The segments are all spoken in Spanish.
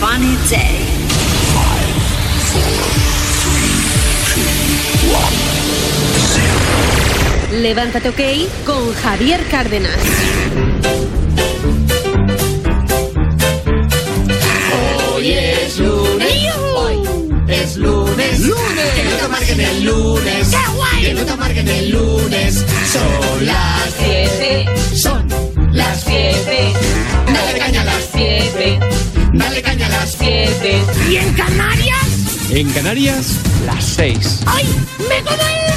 funny day. Levántate OK con Javier Cárdenas. Hoy es lunes. Hoy es lunes. Lunes. Que no te marquen el lunes. ¡Qué guay! Que no te marquen el lunes. Son las 7. Son las 7. Dale caña a las 7. Dale caña a las 7. ¿Y en Canarias? En Canarias, las 6. ¡Ay! ¡Me como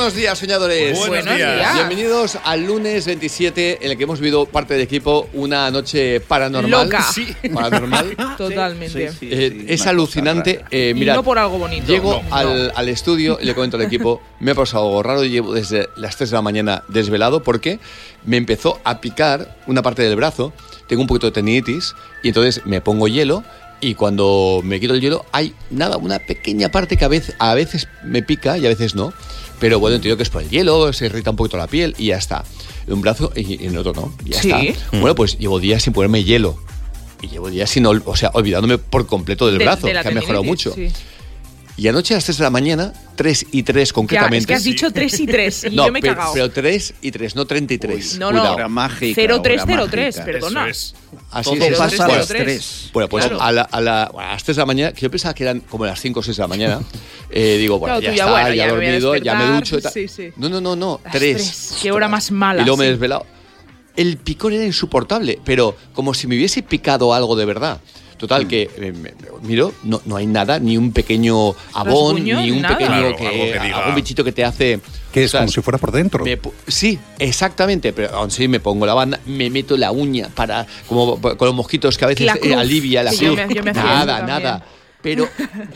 buenos días, soñadores. Buenos Buenos días. días. Bienvenidos al lunes 27, en el que hemos vivido parte del equipo una noche paranormal. Loca. Sí. Paranormal. Totalmente. Eh, es alucinante. Eh, Y mirad, no por algo bonito. Llego No, al, no. al estudio y le comento al equipo, me ha pasado algo raro, llevo desde las 3 de la mañana desvelado porque me empezó a picar una parte del brazo, tengo un poquito de tendinitis y entonces me pongo hielo y cuando me quito el hielo hay nada, una pequeña parte que a veces, a veces me pica y a veces no, pero bueno, entiendo que es por el hielo, se irrita un poquito la piel y ya está. En un brazo y en otro no, ya Sí. está. Bueno, pues llevo días sin ponerme hielo. Y llevo días sin, ol- o sea, olvidándome por completo del De- brazo, de que ha mejorado mucho. sí. Y anoche a las 3 de la mañana, 3 y 3 Ya, concretamente. es que has dicho 3 y 3 y no, yo me he cagado. pero 3 y 3, no 33. no, Cuidado. no. Hora mágica, 0303, hora perdona. Eso es. Así Todo es, pasa a las 3. Bueno, pues Claro. a, la- a la- a las 3 de la mañana, que yo pensaba que eran como las 5 o 6 de la mañana, eh, digo, bueno, Claro, ya ya, está, bueno, ya, ya me dormido, ya me ducho y tal. sí, sí. No, no, no, no, Las 3. tres, qué hora más mala, Y luego me he desvelado. El picor era insoportable, pero como si me hubiese picado algo de verdad. Mm. Total, que eh, miro, no, no hay nada, ni un pequeño abón, ni un nada. pequeño Claro, que, algo que diga- algún bichito que te hace. Que es como si fuera por dentro. Me pu- sí, exactamente, pero aún así me pongo la banda, me meto la uña para como con los mosquitos que a veces La eh, cruz, alivia la que yo cruz. me- yo me hacía nada, eso también. nada. Pero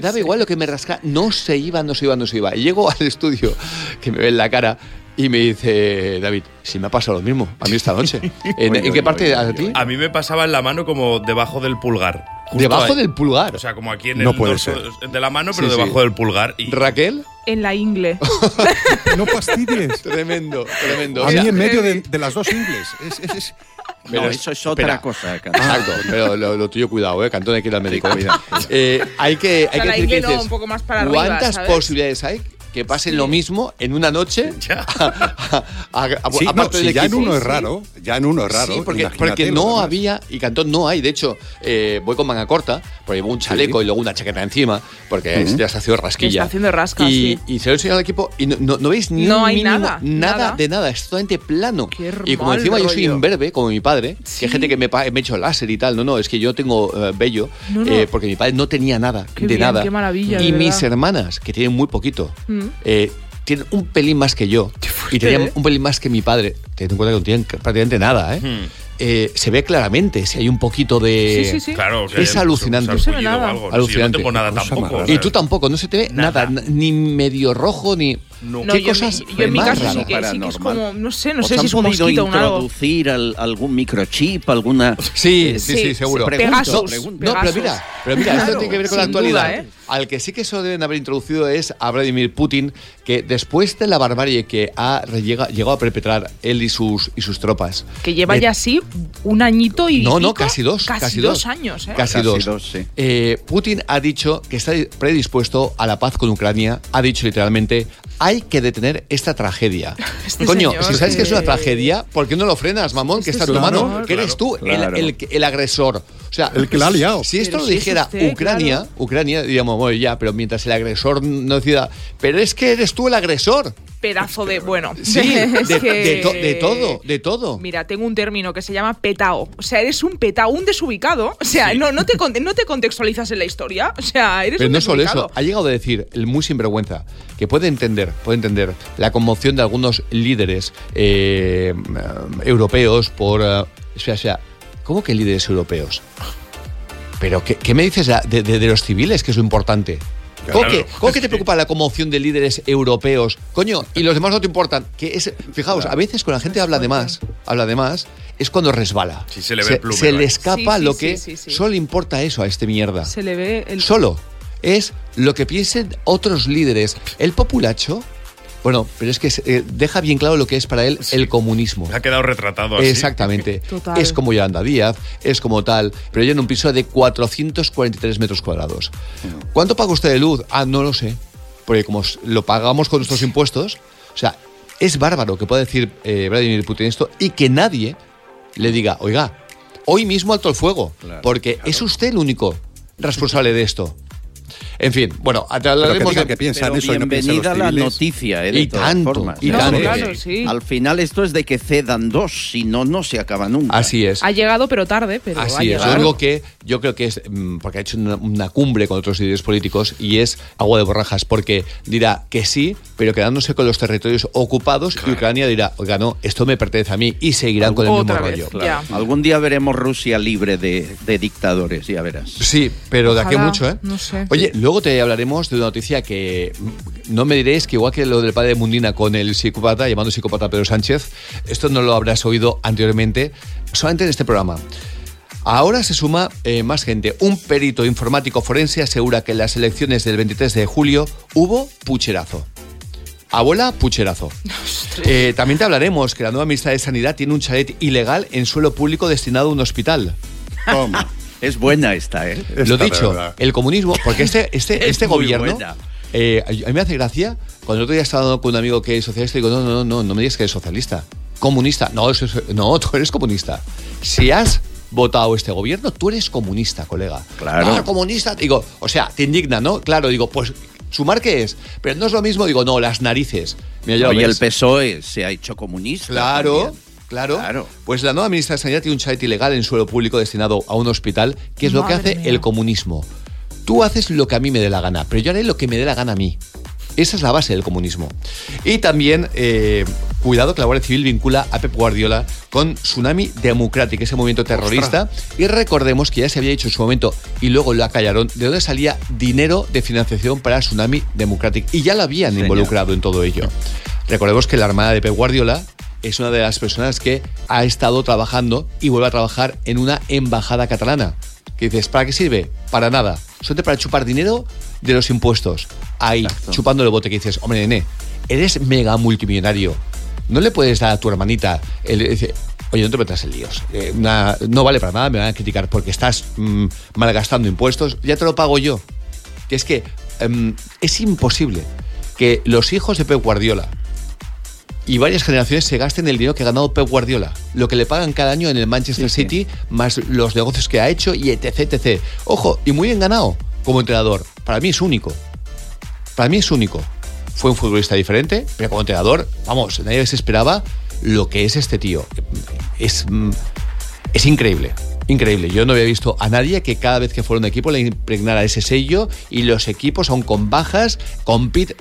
daba igual lo que me rasca, no se iba, no se iba, no se iba. Y llego al estudio, que me ve en la cara, y me dice, David, si me ha pasado lo mismo, a mí esta noche. ¿En, Oye, en qué oye, parte oye, a ti? A mí me pasaba en la mano como debajo del pulgar. Debajo ahí. del pulgar. O sea, como aquí en No el puede dorso ser. de la mano, pero Sí, sí. debajo del pulgar. Y Raquel, En la ingle. No fastidies. tremendo, tremendo. A O mí en medio de, de las dos ingles. Es- es- es- No, eso es otra espera. cosa. Cantón. Exacto, pero lo, lo tuyo cuidado, ¿eh? Cantón hay que ir al médico. ¿eh? Eh, hay que, hay sea, que la decir que ingle no, dices, un poco más para arriba, ¿cuántas posibilidades hay que pasen lo mismo en una noche? Ya. A- a- a- Sí, no, aparte si del ya en uno es raro, ya en uno es raro. Sí, porque, porque no había, y Cantón no hay. De hecho, eh, voy con manga corta, porque llevo un chaleco y luego una chaqueta encima, porque ya está haciendo rasquilla. está haciendo rasca, y, sí. y se lo he enseñado al equipo y no, no- no veis ni No hay mínimo- nada, nada, nada. de nada, es totalmente plano. Qué y como encima yo soy imberbe, como mi padre, que Sí. hay gente que me, ha hecho láser y tal. No, no, es que yo tengo eh, vello, No, no. eh, porque mi padre no tenía nada, Qué de bien, nada. qué maravilla, y mis hermanas, que tienen muy poquito, Mm. Eh, tienen un pelín más que yo. y tenían ¿eh? un pelín más que mi padre. Teniendo en cuenta que no tienen prácticamente nada, ¿eh? Hmm. Eh, se ve claramente si hay un poquito de... Sí, sí, sí. Claro, Es alucinante. No se ve nada. Sí, Alucinante. yo no tengo nada tampoco. Y tú tampoco, no se te ve nada, ni medio rojo, ni... No. No, ¿Qué yo, en cosas mi- yo en mi más caso sí raras? que, sí que es como, no sé, no ¿Os sé si es un podido mosquito o un algo. introducir al- algún microchip, alguna... Sí, Eh, sí, sí, sí, seguro. Pregunto, Pegasus, pregunto. No, pero mira, pero mira, esto tiene que ver con la actualidad. duda, ¿eh? Al que sí que eso deben haber introducido es a Vladimir Putin, que después de la barbarie que ha llegado a perpetrar él y sus, y sus tropas. Que lleva de- ya así un añito y. No, no, pico, casi dos. Casi, dos, años, ¿eh? Casi, Casi dos. dos, sí. Eh, Putin ha dicho que está predispuesto a la paz con Ucrania. Ha dicho literalmente, hay que detener esta tragedia. Este Coño, señor si sabes que es una que- tragedia, ¿por qué no lo frenas, mamón? que Este está tu señor, mano, que eres tú el- claro. el, el agresor. O sea, El que la ha liado. Si esto Pero lo si dijera usted, Ucrania, claro. Ucrania, diríamos, bueno, ya, pero mientras el agresor no decida, pero es que eres tú el agresor. Pedazo de. Bueno, Sí, es de, que- de to- de todo, de todo. Mira, tengo un término que se llama petao. O sea, eres un petao, un desubicado. O sea, no, no, te, no te contextualizas en la historia. O sea, eres Pero un no solo eso, ha llegado a decir el muy sinvergüenza que puede entender, puede entender la conmoción de algunos líderes eh, europeos por, eh, o sea, o sea, ¿cómo que líderes europeos? Pero ¿qué, qué me dices de- de los civiles que es lo importante? ¿Cómo, Claro. que te preocupa la conmoción de líderes europeos? Coño, y los demás no te importan. Que es, fijaos, a veces cuando la gente habla de más, habla de más, es cuando resbala. Sí, se le ve el plumero se le ahí. escapa lo sí, que sí, sí. solo importa eso a este mierda. Se le ve el. Solo es lo que piensen otros líderes. El populacho, bueno, pero es que eh, deja bien claro lo que es para él el comunismo. Ha quedado retratado así. Exactamente. Total. Es como Yolanda Díaz, es como tal, pero ella en un piso de 443 metros cuadrados. ¿Cuánto paga usted de luz? Ah, no lo sé. Porque como lo pagamos con nuestros impuestos, o sea, es bárbaro que pueda decir eh, Vladimir Putin esto y que nadie le diga, oiga, hoy mismo alto el fuego, porque es usted el único responsable de esto. En fin, bueno, hablaremos de... que piensan eso bienvenida la noticia, ¿eh? de Y todas tanto, formas. y No, tanto. claro, sí. Al final esto es de que cedan dos, si no, no se acaba nunca. Así es. Ha llegado, pero tarde, pero ha Así es, llegado. que yo creo que es, mm, porque ha hecho una, una cumbre con otros líderes políticos y es agua de borrajas, porque dirá que sí, pero quedándose con los territorios ocupados y Ucrania dirá, oiga, no, esto me pertenece a mí y seguirán con el Otra mismo vez, rollo. claro. Algún día veremos Rusia libre de, de dictadores, ya verás. Sí, pero de aquí a mucho, ¿eh? no sé. Oye, luego te hablaremos de una noticia que no me diréis que igual que lo del padre de Mundina con el psicópata, llamando psicópata a Pedro Sánchez, esto no lo habrás oído anteriormente, solamente en este programa. Ahora se suma eh, más gente. Un perito informático forense asegura que en las elecciones del 23 de julio hubo pucherazo. Abuela, pucherazo. Eh, también te hablaremos que la nueva ministra de Sanidad tiene un chalet ilegal en suelo público destinado a un hospital. Toma. Es buena esta, ¿eh? Lo Esta, dicho, verdad. el comunismo, porque este, este, Es este gobierno, buena. eh, a mí me hace gracia, cuando el otro día estaba hablando con un amigo que es socialista, digo, no, no, no, no, no me digas que eres socialista. Comunista, no, eso es- no, tú eres comunista. Si has votado este gobierno, tú eres comunista, colega. Claro. No, comunista, digo, o sea, te indigna, ¿no? Claro, digo, pues, ¿sumar qué es? Pero no es lo mismo, digo, no, las narices. Mira, ya el. PSOE se ha hecho comunista. Claro, también. Claro, Claro. Pues la nueva ministra de Sanidad tiene un chalet ilegal en suelo público destinado a un hospital, que es lo que hace mía. el comunismo. Tú haces lo que a mí me dé la gana, pero yo haré lo que me dé la gana a mí. Esa es la base del comunismo. Y también, eh, cuidado que la Guardia Civil vincula a Pep Guardiola con Tsunami Democratic, ese movimiento terrorista. Y recordemos que ya se había dicho en su momento, y luego lo acallaron, de dónde salía dinero de financiación para Tsunami Democratic. Y ya lo habían Señor. involucrado en todo ello. Recordemos que la Armada de Pep Guardiola es una de las personas que ha estado trabajando y vuelve a trabajar en una embajada catalana. Que dices, ¿para qué sirve? Para nada. Solamente para chupar dinero de los impuestos. Ahí, Exacto. chupando el bote que dices, hombre, nene, eres mega multimillonario. No le puedes dar a tu hermanita el dice, oye, no te metas en líos. Eh, una- no vale para nada, me van a criticar porque estás mm, malgastando impuestos. Ya te lo pago yo. Que es que em, es imposible que los hijos de Pep Guardiola y varias generaciones se gasten el dinero que ha ganado Pep Guardiola, lo que le pagan cada año en el Manchester Sí, sí. City, más los negocios que ha hecho y etc, etc. Ojo, y muy bien ganado como entrenador. Para mí es único. Para mí es único. Fue un futbolista diferente, pero como entrenador, vamos, nadie se esperaba lo que es este tío. Es, mm, es increíble. Increíble. Yo no había visto a nadie que cada vez que fuera un equipo le impregnara ese sello y los equipos, aun con bajas, compiten.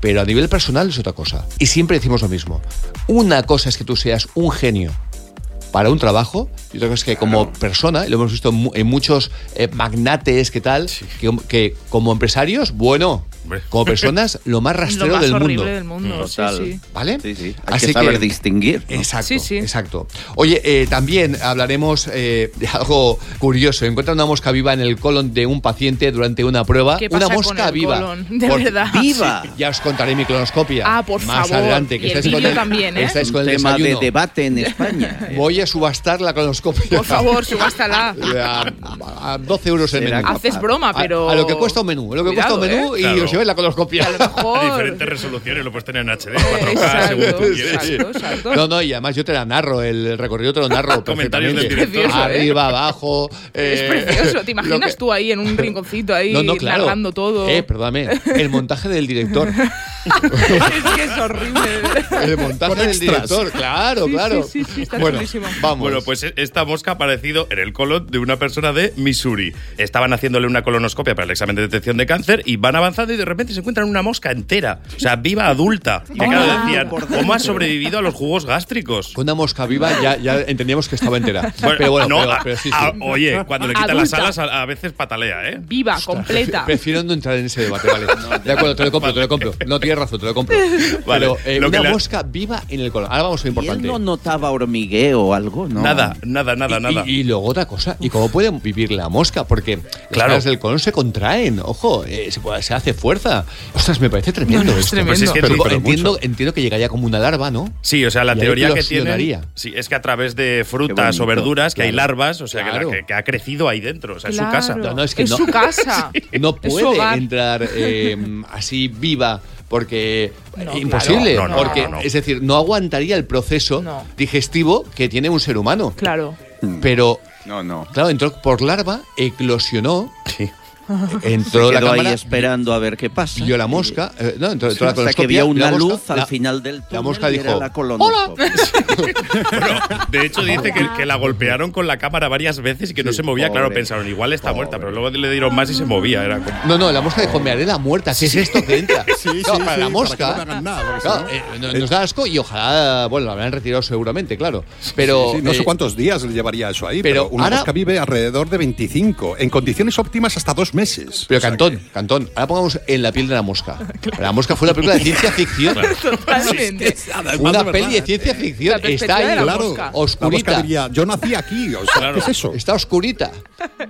Pero a nivel personal es otra cosa. Y siempre decimos lo mismo. Una cosa es que tú seas un genio para un trabajo y otra cosa es que como persona, y lo hemos visto en mu- en muchos eh, magnates que tal, que, que como empresarios, bueno. Como personas, lo más Lo rastrero más del horrible mundo. del mundo. Total. Sí, sí. ¿Vale? Sí, sí. Hay Así que saber que- distinguir. ¿no? Exacto, Sí, sí. exacto. Oye, eh, también hablaremos eh, de algo curioso. Encuentra una mosca viva en el colon de un paciente durante una prueba. ¿Qué una pasa con mosca el viva. colon? De Por- verdad. ¡Viva! Ya os contaré mi colonoscopia. Ah, por Más favor. adelante. Y el estáis con vídeo también, ¿eh? Estáis Un con el tema de desayuno. debate en España. Voy a subastar la colonoscopia. Por favor, subástala. A, a 12 euros el menú. Haces broma, A- pero. A, lo que cuesta un menú. Lo que cuesta un Cuidado, menú ¿eh? y Claro. Os lleváis la colonoscopia. A lo mejor. A diferentes resoluciones, lo puedes tener en HD, 4K, según Exacto, tú quieres. exacto, exacto. No, no, y además yo te la narro, el recorrido te lo narro Comentarios del director. ¿eh? Arriba, abajo. Es eh, precioso. ¿Te imaginas que- tú ahí en un rinconcito ahí No, no, claro. narrando todo? Eh, perdóname. El montaje del director. es que es horrible. El montaje Con del extras. director, claro, Sí, claro. sí, sí, sí, está bueno, vamos. Bueno, pues esta mosca ha aparecido en el colon de una persona de Missouri. Estaban haciéndole una colonoscopia para el examen de detección de cáncer y van avanzando y de repente se encuentran una mosca entera. O sea, viva adulta. Y claro, Hola. decían, ¿cómo ha sobrevivido a los jugos gástricos? Con una mosca viva ya, ya entendíamos que estaba entera. Bueno, pero bueno, no, pero, a- pero sí, sí. a- oye, cuando le quitan las Adulta. alas, a, a veces patalea, ¿eh? Viva, completa. Prefiero no entrar en ese debate, vale. De acuerdo, te lo compro, te lo compro. No tienes razón, te lo compro. Vale, Pero eh, lo una le- mosca viva en el colon. Ahora vamos a lo ¿Y él importante. no notaba hormigueo o algo? No. Nada, nada, nada, Y- nada. Y, y luego otra cosa, ¿y cómo puede vivir la mosca? Porque las Claro. caras del colon se contraen, ojo, eh, se, puede- se hace fuerza. Ostras, me parece tremendo No, no, es esto. tremendo. Pues es que Pero tú- pero entiendo, que llegaría como una larva, ¿no? Sí, o sea, la Y teoría que tiene eclosionaría. sí, es que a través de frutas o verduras que hay larvas, o sea, que la- Claro. que, que ha crecido ahí dentro, o sea, es su casa. No, no, es que es no. su casa. No Es su puede hogar. entrar eh, así viva porque No, imposible, claro. No, no, porque no, no. es decir, no aguantaría el proceso No. digestivo que tiene un ser humano. Claro. Pero No, no. claro, entró por larva, eclosionó, Sí. entró la Quedó ahí cámara, esperando a ver qué pasa. vio la mosca, eh, no, entró, entró la Hasta que vio una la mosca, luz al la- final del túnel mosca y era dijo, la colonoscopia. Bueno, de hecho dice que, que la golpearon con la cámara varias veces y que no se movía. Claro, pobre. pensaron, igual está muerta, pero luego le dieron más y se movía. Era como- No, no, la mosca dijo, me haré la muerta, ¿qué es esto que entra? Sí, Claro, sí, para sí, la para mosca, no nada, si claro, eh, no- nos da asco y ojalá, bueno, lo habrán retirado seguramente, claro. Pero Sí, no sé eh, cuántos días le llevaría eso ahí, pero pero, una ahora- mosca vive alrededor de 25, en condiciones óptimas hasta dos meses. Pero O sea Cantón, que- Cantón, ahora pongamos en la piel de la mosca. La mosca fue una película de ciencia ficción. Totalmente. Una peli de ciencia ficción. La Está ahí, la Claro, mosca. la mosca oscurita. diría, yo nací aquí, o sea, Claro. ¿qué es eso? Está oscurita.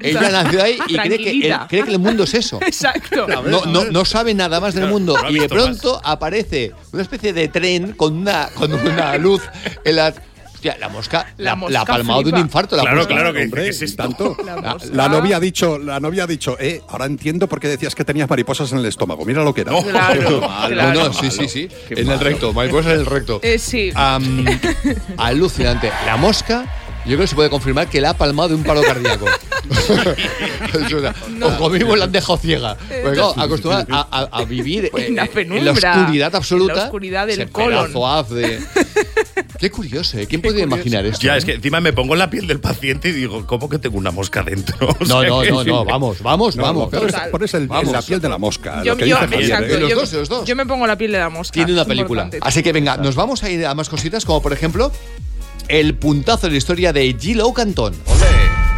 Ella nació ahí y cree que, el, Tranquilita. cree que el mundo es eso. Exacto. No, no, no sabe nada más del Claro, mundo. no y de pronto aparece una especie de tren con una, con una luz en la. Hostia, la mosca La la, mosca la ha palmado de un infarto. La Claro, mosca. claro que Hombre, ¿qué es esto? tanto. La novia ha dicho, la novia ha dicho, eh, ahora entiendo por qué decías que tenías mariposas en el estómago. Mira lo que era. No. Claro, No, claro. no, sí, sí, sí. Qué en el recto, mariposa en el recto. Eh, sí. Am, alucinante. La mosca, yo creo que se puede confirmar que la ha palmado de un paro cardíaco. O sea, O conmigo la han dejado ciega. Porque, claro, acostumbrada a, a- a vivir En la eh, oscuridad absoluta. en la oscuridad del colon. de- Qué curioso, ¿eh? ¿Quién podría imaginar esto? Ya, eh? es que encima me pongo en la piel del paciente y digo, ¿cómo que tengo una mosca dentro? O No, sea no, no, no, vamos, vamos, No, vamos. no, pones el, en la piel de la mosca. Yo, lo que yo- dice Javier, exacto, ¿eh? Los yo- dos, los dos. yo me pongo la piel de la mosca. Tiene una película. importante. Así que venga, nos vamos a ir a más cositas, como por ejemplo, el puntazo de la historia de Gilo Cantón.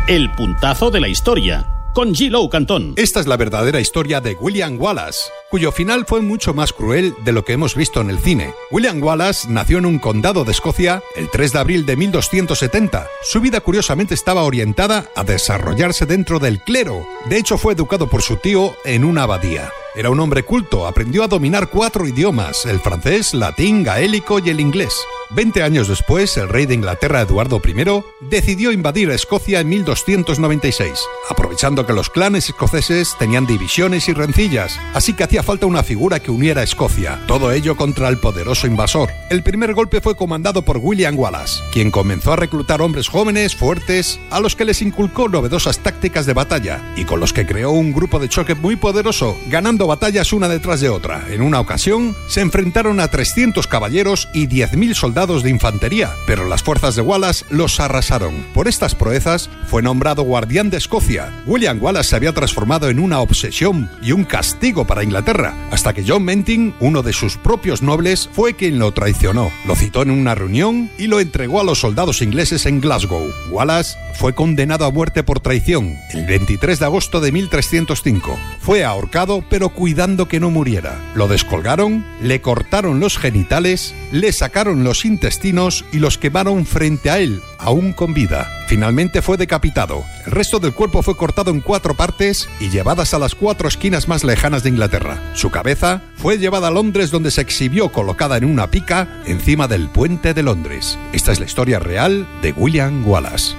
El puntazo de la historia con Gilo Cantón. Esta es la verdadera historia de William Wallace, cuyo final fue mucho más cruel de lo que hemos visto en el cine. William Wallace nació en un condado de Escocia el 3 de abril de 1270. Su vida curiosamente estaba orientada a desarrollarse dentro del clero. De hecho, fue educado por su tío en una abadía. Era un hombre culto, aprendió a dominar cuatro idiomas, el francés, latín, gaélico y el inglés. Veinte años después, el rey de Inglaterra, Eduardo I, decidió invadir Escocia en 1296, aprovechando que los clanes escoceses tenían divisiones y rencillas, así que hacía falta una figura que uniera a Escocia, todo ello contra el poderoso invasor. El primer golpe fue comandado por William Wallace, quien comenzó a reclutar hombres jóvenes, fuertes, a los que les inculcó novedosas tácticas de batalla y con los que creó un grupo de choque muy poderoso, ganando batallas una detrás de otra. En una ocasión, se enfrentaron a 300 caballeros y 10.000 soldados de infantería, pero las fuerzas de Wallace los arrasaron. Por estas proezas, fue nombrado guardián de Escocia. William Wallace se había transformado en una obsesión y un castigo para Inglaterra, hasta que John Menting, uno de sus propios nobles, fue quien lo traicionó. Lo citó en una reunión y lo entregó a los soldados ingleses en Glasgow. Wallace fue condenado a muerte por traición el 23 de agosto de 1305. Fue ahorcado, pero cuidando que no muriera. Lo descolgaron, le cortaron los genitales, le sacaron los intestinos y los quemaron frente a él, aún con vida. Finalmente fue decapitado. El resto del cuerpo fue cortado en cuatro partes y llevadas a las cuatro esquinas más lejanas de Inglaterra. Su cabeza fue llevada a Londres donde se exhibió colocada en una pica encima del puente de Londres. Esta es la historia real de William Wallace.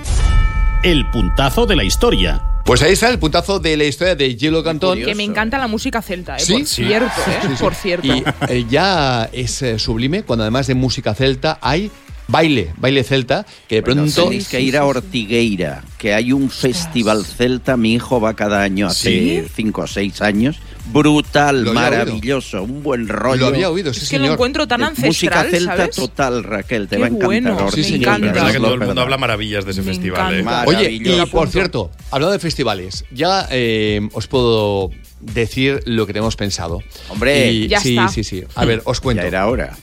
El puntazo de la historia. Pues ahí está el puntazo de la historia de Gilo Cantón. Que me encanta la música celta, ¿eh? Sí, por cierto, ¿eh? Por cierto. Y eh, ya es eh, sublime cuando además de música celta hay baile, baile celta, que de Bueno, pronto... tenéis que ir a Ortigueira, que hay un festival celta. Mi hijo va cada año hace ¿Sí? cinco o seis años. Brutal, Lo maravilloso, un buen rollo. Lo había oído, sí, es que lo señor. encuentro tan De ancestral, Música celta ¿sabes? total, Raquel, te Qué va a encantar. bueno, me Ortigueira, encanta. No verdad que lo todo el mundo habla maravillas de ese Me festival. ¿eh? encanta. Oye, y por cierto, hablando de festivales, ya eh, os puedo decir lo que tenemos pensado. Hombre, Y- Ya sí, está. sí, sí. A ver, os cuento. Ya era hora.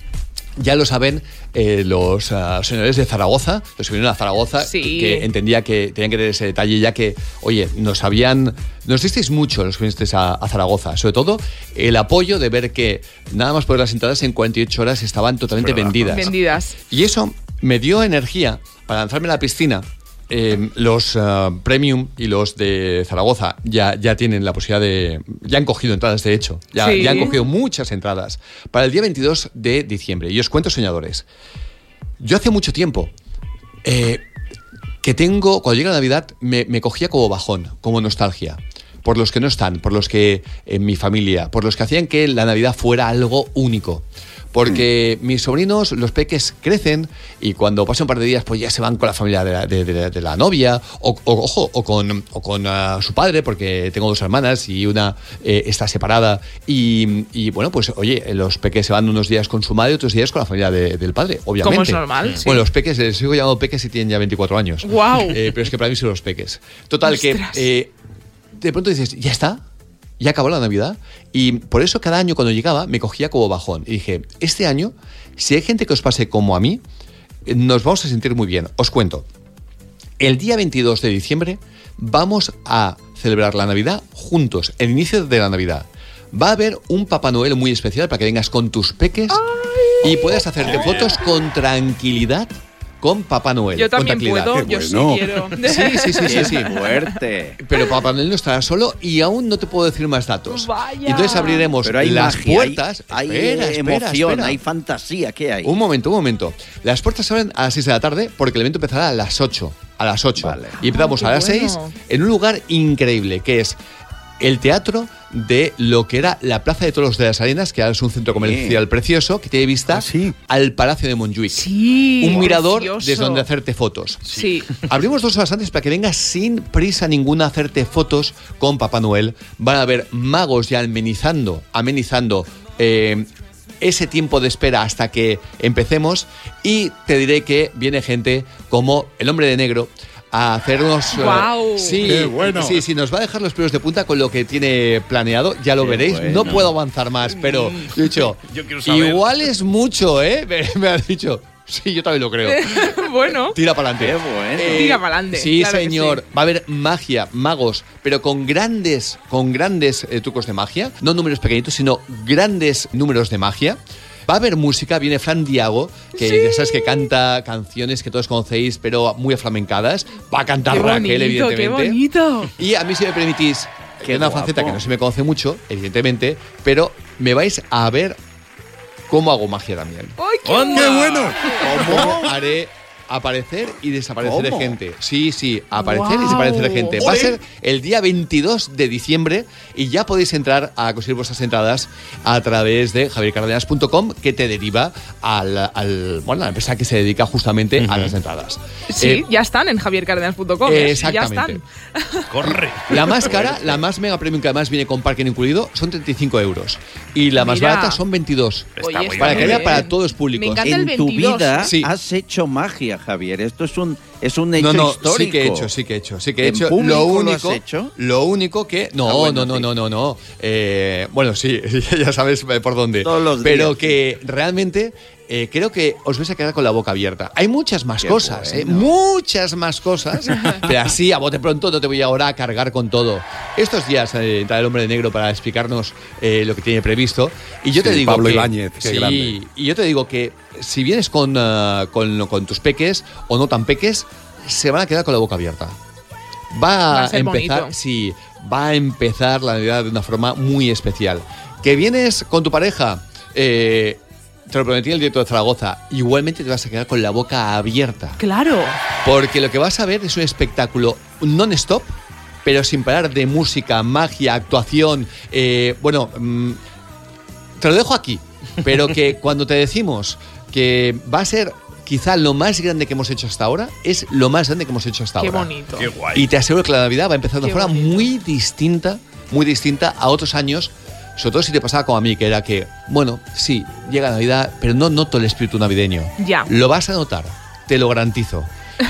Ya lo saben eh, los ah, señores de Zaragoza, los que vinieron a Zaragoza, Sí. que, que entendía que tenían que tener ese detalle, ya que, oye, nos habían. Nos disteis mucho los que vinisteis a, a Zaragoza, sobre todo el apoyo de ver que nada más por las entradas en 48 horas estaban totalmente vendidas. Vendidas. Y eso me dio energía para lanzarme a la piscina. Eh, los ah, premium y los de Zaragoza ya, ya tienen la posibilidad de. Ya han cogido entradas, de hecho. Ya, Sí. ya han cogido muchas entradas para el día 22 de diciembre. Y os cuento, soñadores. Yo hace mucho tiempo eh, que tengo, cuando llega la Navidad, me, me cogía como bajón, como nostalgia. Por los que no están, por los que en mi familia, por los que hacían que la Navidad fuera algo único. Porque mis sobrinos, los peques, crecen y cuando pasan un par de días, pues ya se van con la familia de la, de- de- de la novia, o, o- ojo, o con, o con ah, su padre, porque tengo dos hermanas y una eh, está separada. Y, y, bueno, pues oye, los peques se van unos días con su madre y otros días con la familia de- del padre, obviamente. Como es normal, sí. Bueno, los peques, les sigo llamando peques y tienen ya 24 años. Guau. Eh, pero es que para mí son los peques. Total, Ostras. que eh, de pronto dices, ¿ya está? ¿Ya acabó la Navidad? Y por eso cada año cuando llegaba me cogía como bajón. Y dije, este año, si hay gente que os pase como a mí, nos vamos a sentir muy bien. Os cuento. El día 22 de diciembre vamos a celebrar la Navidad juntos, el inicio de la Navidad. Va a haber un Papá Noel muy especial para que vengas con tus peques y puedas hacerte fotos con tranquilidad con Papá Noel. Yo con también tranquilidad. puedo, Qué yo sí quiero. Sí, sí, sí, sí, sí. Fuerte. Pero Papá Noel no estará solo y aún no te puedo decir más datos. Vaya. Entonces abriremos Pero hay las magia, puertas. hay, hay Espera, espera, emoción, espera. hay fantasía. ¿Qué hay? Un momento, un momento. Las puertas se abren a las 6 de la tarde porque el evento empezará a las 8. A las 8. Vale. Y empezamos Ah, a las 6 bueno. en un lugar increíble que es el teatro de lo que era la Plaza de Toros de las Arenas, que ahora es un centro comercial precioso que tiene vista Ah, sí. al Palacio de Montjuic. Sí. un mirador precioso. desde donde hacerte fotos. Sí. Abrimos dos horas antes para que vengas sin prisa ninguna a hacerte fotos con Papá Noel. Van a haber magos ya amenizando, amenizando eh, ese tiempo de espera hasta que empecemos. Y te diré que viene gente como el hombre de negro a hacernos. eh, Guau. sí, Qué bueno. sí, sí, nos va a dejar los pelos de punta con lo que tiene planeado. Ya lo Qué veréis. bueno. No puedo avanzar más, pero he dicho, Yo quiero saber. igual es mucho, ¿eh? Me, has dicho. Sí, yo también lo creo. bueno. Tira para adelante. Qué bueno. Tira pa'lante, Sí, claro que señor. sí. Va a haber magia, magos, pero con grandes, con grandes eh, trucos de magia. No números pequeñitos, sino grandes números de magia. Va a haber música, viene Fran Diago, que ya sabes que canta canciones que todos conocéis, pero muy aflamencadas. Va a cantar Qué Raquel, bonito, evidentemente. qué bonito. Y a mí, si me permitís, que una guapo. faceta que no se me conoce mucho, evidentemente, pero me vais a ver cómo hago magia también. ¡Ay, qué. ¡Qué bueno! ¿Cómo haré aparecer y desaparecer de ¿Cómo? gente? Sí, sí, aparecer y desaparecer de gente. Va a ser el día 22 de diciembre y ya podéis entrar a conseguir vuestras entradas a través de javiercardenas.com que te deriva al, al- bueno, a la empresa que se dedica justamente a las entradas. Sí, Eh, ya están en javiercardenas.com. eh, Ya exactamente. están. Corre. La más cara, la más mega premium que además viene con parking incluido, son 35 euros. Y la más Mira. barata son 22. Está Oye, muy está Para que haya para todos públicos. Me encanta el en tu 22. vida Sí. has hecho magia, Javier. Esto es un, es un hecho no, no, histórico. sí que he hecho, sí que he hecho, sí que he ¿En hecho. lo lo único, has hecho? lo único que no, Ah, bueno, no, no, sí. no, no, no. Eh, bueno, sí, ya sabes por dónde. Todos los Pero días. que realmente eh, creo que os vais a quedar con la boca abierta. Hay muchas más Qué cosas, eh, muchas más cosas. pero así a bote pronto no te voy ahora a cargar con todo. Estos días eh, entra el hombre de negro para explicarnos eh, lo que tiene previsto. Y yo te digo Pablo que, Ibáñez, qué sí, grande. y yo te digo que si vienes con, ah, con, con tus peques o no tan peques, se van a quedar con la boca abierta. Va a, Va a ser empezar, bonito. sí, va a empezar la Navidad de una forma muy especial. Que vienes con tu pareja, eh, te lo prometí en el directo de Zaragoza, igualmente te vas a quedar con la boca abierta. Claro. Porque lo que vas a ver es un espectáculo non-stop, pero sin parar de música, magia, actuación. eh, bueno, mm, te lo dejo aquí, pero que cuando te decimos que va a ser quizá lo más grande que hemos hecho hasta ahora, es lo más grande que hemos hecho hasta Qué ahora. bonito. Qué guay. Y te aseguro que la Navidad va a empezar de una Qué forma bonito. muy distinta, muy distinta a otros años. Sobre todo si te pasaba como a mí, que era que, bueno, sí, llega Navidad, pero no noto el espíritu navideño. Ya. Lo vas a notar, te lo garantizo.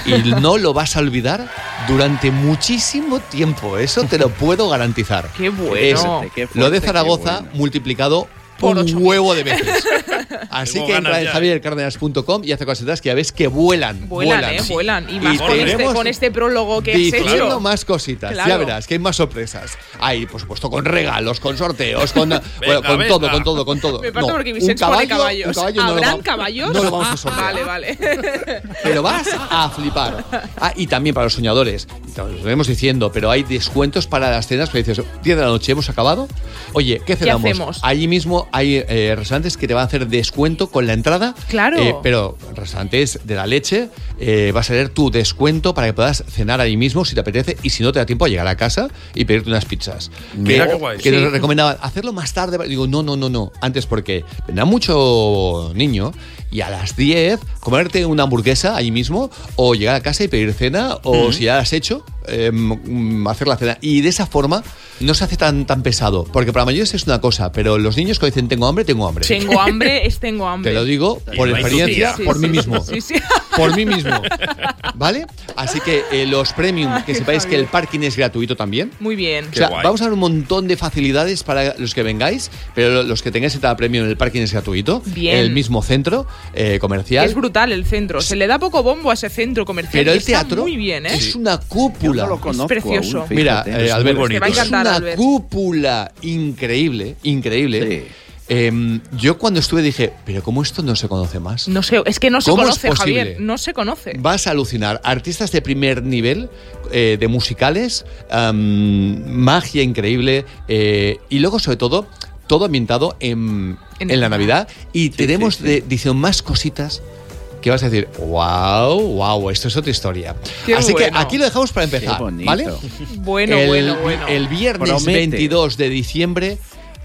y no lo vas a olvidar durante muchísimo tiempo. Eso te lo puedo garantizar. Qué bueno. Es Qué fuerte, lo de Zaragoza bueno. multiplicado Por un huevo de veces. Así Tengo que entra en ya. javiercardenas.com y hace cositas que ya ves que vuelan. Vuelan, ¿eh? sí. Vuelan. Y más Y con, este, con este prólogo que has Diciendo hecho. más cositas, ya Claro. verás que hay más sorpresas. Hay, por supuesto, con regalos, con sorteos, con, bueno, con venga. todo, con todo, con todo. Me parto No, porque un Vicente pone caballo, caballos. un caballo no lo ¿Habrán vamos- caballos? No lo vamos a sortear. Vale, vale. Pero vas a flipar. Ah, y también para los soñadores. Lo vemos diciendo, pero hay descuentos para las cenas. Pero dices, 10 de la noche, ¿hemos acabado? Oye, ¿qué cenamos? hacemos? Allí mismo hay eh, restaurantes que te van a hacer descuento con la entrada. Claro. Eh, pero restaurantes de la leche, eh, vas a tener tu descuento para que puedas cenar allí mismo si te apetece y si no te da tiempo a llegar a casa y pedirte unas pizzas. Mira que qué guay. que Sí. nos recomendaban hacerlo más tarde. Digo, no, no, no, no. Antes porque vendrá mucho niño y a las 10 comerte una hamburguesa ahí mismo o llegar a casa y pedir cena o si ya la has hecho, eh, mm, hacer la cena. Y de esa forma no se hace tan, tan pesado. Porque para mayores es una cosa, pero los niños que dicen tengo hambre, tengo hambre. tengo hambre, es tengo hambre. Te lo digo por experiencia, por Sí, mí sí. mismo. Sí, sí. Por mí mismo. ¿Vale? Así que eh, los premium, que sepáis que el parking es gratuito también. Muy bien. O sea, vamos a dar un montón de facilidades para los que vengáis, pero los que tengáis entrada premium en el parking es gratuito. Bien. En el mismo centro eh, comercial. Es brutal el centro. Se le da poco bombo a ese centro comercial. pero el teatro Muy bien, ¿eh? es una Yo cúpula. no lo conozco precioso. aún, Mira, eh, Albert, bonito. Es una Albert. cúpula increíble, increíble. Sí. Em, yo cuando estuve dije, pero ¿cómo esto no se conoce más? No sé, es que no se ¿Cómo es conoce? Javier. No se conoce. Vas a alucinar. Artistas de primer nivel, eh, de musicales, am, magia increíble eh, y luego, sobre todo, todo ambientado en, En en la Navidad. Y tenemos sí, sí. de edición más cositas que vas a decir, wow, wow, esto es otra historia. Qué Así que aquí lo dejamos para empezar. ¿vale? Bueno, el, bueno, bueno. el viernes Promete. 22 de diciembre,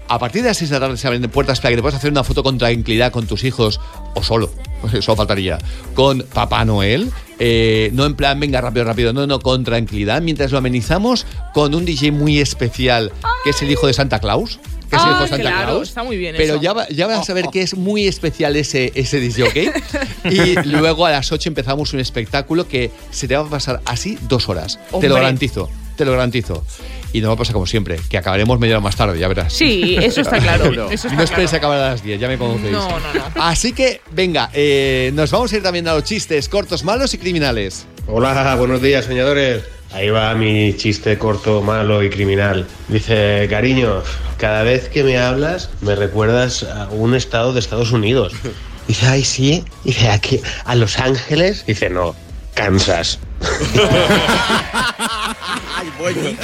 a partir de las 6 de la tarde se abren puertas para que te puedas hacer una foto con tranquilidad con tus hijos o solo, eso faltaría, con Papá Noel. eh, no en plan, venga rápido, rápido, no, no, con tranquilidad, mientras lo amenizamos con un DJ muy especial, que es el hijo de Santa Claus. Que es el Ah, de Santa claro, Claus. está muy bien Pero eso. ya, va- ya vas a ver que es muy especial ese, ese disc jockey. Y luego a las 8 empezamos un espectáculo que se te va a pasar así dos horas. Te Hombre. lo garantizo, te lo garantizo. Y no va a pasar como siempre, que acabaremos media hora más tarde, ya verás. Sí, eso está claro. Eso está no esperes a claro. acabar a las 10, ya me conocéis. No, no, no. Así que, venga, eh, nos vamos a ir también a los chistes cortos, malos y criminales. Hola, buenos días, soñadores. Ahí va mi chiste corto, malo y criminal. Dice, cariño, cada vez que me hablas me recuerdas a un estado de Estados Unidos. Dice, ay, sí. Dice, aquí, a Los Ángeles. Dice, no, Kansas.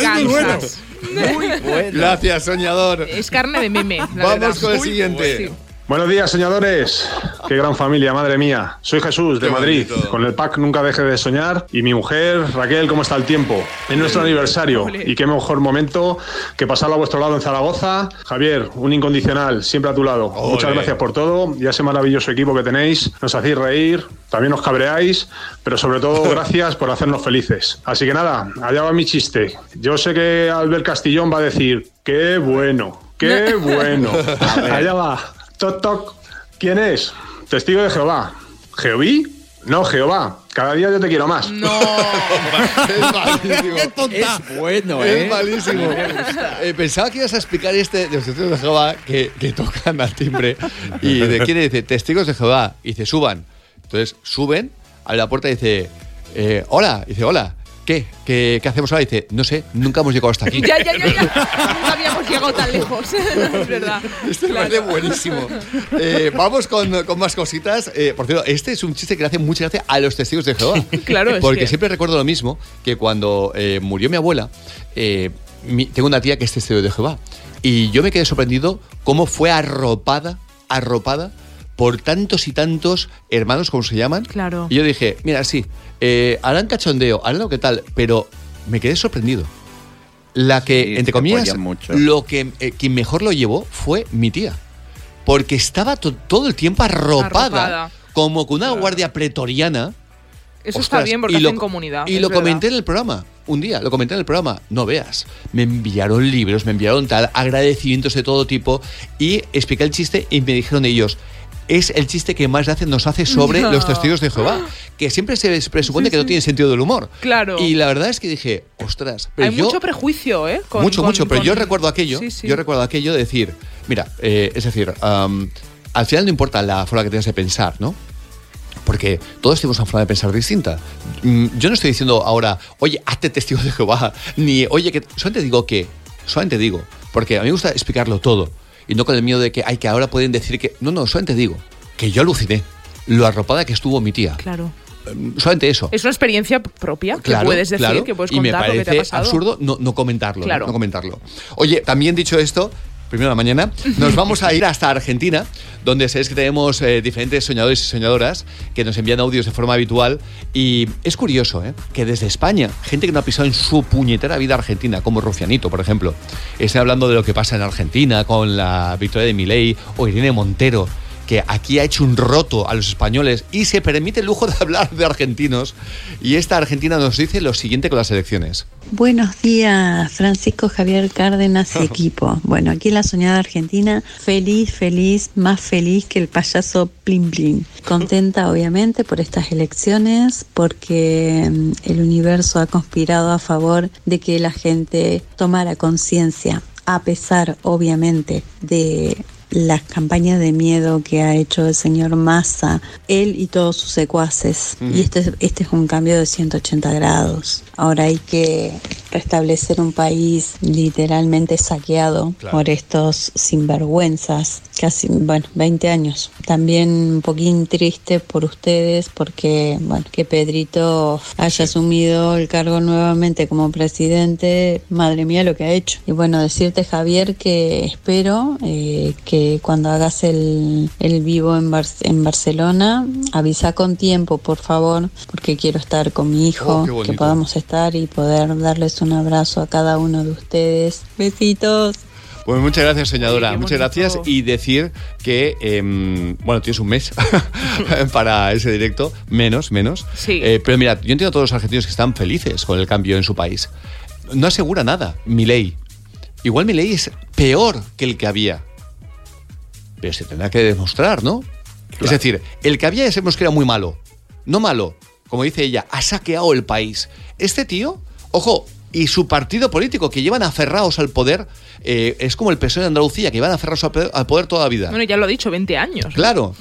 Kansas. Muy bueno. Gracias, soñador. Es carne de meme. la Vamos verdad. con el siguiente. Buenos días, soñadores. Qué gran familia, madre mía. Soy Jesús de Qué Madrid. bonito. Con el pack Nunca deje de soñar. Y mi mujer, Raquel, ¿cómo está el tiempo? Es nuestro aniversario. Y qué mejor momento que pasarlo a vuestro lado en Zaragoza. Javier, un incondicional, siempre a tu lado. Muchas gracias por todo y a ese maravilloso equipo que tenéis. Nos hacéis reír, también os cabreáis, pero sobre todo gracias por hacernos felices. Así que nada, allá va mi chiste. Yo sé que Albert Castillón va a decir, qué bueno, qué bueno. Allá va. Toc, toc. ¿Quién es? Testigo de Jehová. ¿Jehoví? No, Jehová. Cada día yo te quiero más. No. Es malísimo. Es bueno, ¿eh? Es malísimo. Eh, pensaba que ibas a explicar este de los testigos de Jehová que, que tocan al timbre y de quién dice testigos de Jehová y dice suban. Entonces suben, abre la puerta y dice eh, hola, y dice hola. ¿Qué? ¿Qué? ¿Qué hacemos ahora? Y dice, no sé, nunca hemos llegado hasta aquí. ya, ya, ya, ya. Nunca habíamos llegado tan lejos. es verdad. Este me Claro. parece buenísimo. Eh, vamos con, con más cositas. Eh, por cierto, este es un chiste que le hace mucha gracia a los testigos de Jehová. Claro, es Porque que- siempre recuerdo lo mismo, que cuando eh, murió mi abuela, mi- tengo una tía que es testigo de Jehová. Y yo me quedé sorprendido cómo fue arropada, arropada por tantos y tantos hermanos, como se llaman. Claro. Y yo dije, mira, sí, eh, harán cachondeo, harán lo que tal, pero me quedé sorprendido. La que, Sí, entre comillas, mucho. lo que eh, quien mejor lo llevó fue mi tía. Porque estaba to- todo el tiempo arropada, Arropada. como con una guardia pretoriana. Eso Ostras, está bien porque y lo- hacen comunidad. Y es lo verdad. comenté en el programa, un día, lo comenté en el programa, no veas. Me enviaron libros, me enviaron tal, agradecimientos de todo tipo y expliqué el chiste y me dijeron ellos, es el chiste que más gracia nos hace sobre No. los testigos de Jehová, que siempre se presupone que no tienen sentido del humor. Claro. Y la verdad es que dije, ostras, pero Hay yo mucho prejuicio, ¿eh? Con- mucho, con- mucho, pero con- yo recuerdo aquello, yo recuerdo aquello de decir, mira, eh, es decir, al final no importa la forma que tengas de pensar, ¿no? Porque todos tenemos una forma de pensar distinta. Mm, Yo no estoy diciendo ahora, oye, hazte testigo de Jehová, ni oye, que solamente digo que, solamente digo, porque a mí me gusta explicarlo todo y no con el miedo de que, ay, que ahora pueden decir que, no, no, solamente digo que yo aluciné lo arropada que estuvo mi tía. Claro. Mm, Solamente eso. Es una experiencia propia que Claro, puedes decir, claro, que puedes y me contar lo que te ha pasado. absurdo no, no comentarlo, ¿no? Claro. no comentarlo. Oye, también dicho esto, primero de la mañana, nos vamos a ir hasta Argentina, donde sabéis que tenemos eh, diferentes soñadores y soñadoras que nos envían audios de forma habitual. Y es curioso, ¿eh? Que desde España, gente que no ha pisado en su puñetera vida argentina, como Rufianito, por ejemplo, estén hablando de lo que pasa en Argentina con la victoria de Milei o Irene Montero que aquí ha hecho un roto a los españoles y se permite el lujo de hablar de argentinos. Y esta Argentina nos dice lo siguiente con las elecciones. Buenos días, Francisco Javier Cárdenas y equipo. Bueno, aquí en la soñada Argentina, feliz, feliz, más feliz que el payaso Plin Plin. Contenta, obviamente, por estas elecciones, porque mm, el universo ha conspirado a favor de que la gente tomara conciencia, a pesar, obviamente, de las campañas de miedo que ha hecho el señor Massa, él y todos sus secuaces. Y este, este es un cambio de 180 grados. Ahora hay que restablecer un país literalmente saqueado Claro. por estos sinvergüenzas, casi, bueno, 20 años. También un poquín triste por ustedes porque, bueno, que Pedrito haya asumido el cargo nuevamente como presidente, madre mía lo que ha hecho. Y bueno, decirte Javier que espero eh, que cuando hagas el, el vivo en, Bar- en Barcelona, avisa con tiempo, por favor, porque quiero estar con mi hijo, Oh, que podamos estar y poder darles un abrazo a cada uno de ustedes. Besitos. Pues muchas gracias, señora. muchas gracias. Y decir que, em, bueno, tienes un mes para ese directo. Menos, menos. Sí. Eh, pero mira, yo entiendo a todos los argentinos que están felices con el cambio en su país. No asegura nada. Mi ley. Igual mi ley es peor que el que había. Pero se tendrá que demostrar, ¿no? Es decir, el que había ya sabemos que era muy malo. No malo, como dice ella, ha saqueado el país. Este tío, ojo, y su partido político, que llevan aferrados al poder, eh, es como el PSOE de Andalucía, que llevan aferrados al poder, al poder toda la vida. Bueno, ya lo he dicho, 20 años. Claro,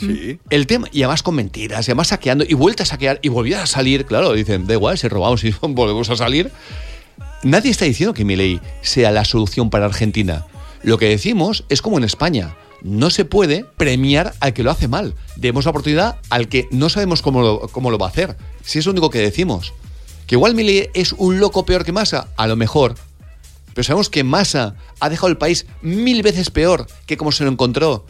el tema, y además con mentiras, y además saqueando, y vuelta a saquear, y volvía a salir, claro, dicen, da igual, si robamos y volvemos a salir. Nadie está diciendo que mi ley sea la solución para Argentina. Lo que decimos es como en España. No se puede premiar al que lo hace mal. Demos la oportunidad al que no sabemos cómo lo, cómo lo va a hacer. Si es lo único que decimos. Que igual Milei es un loco peor que Massa, a lo mejor. Pero sabemos que Massa ha dejado el país mil veces peor que como se lo encontró.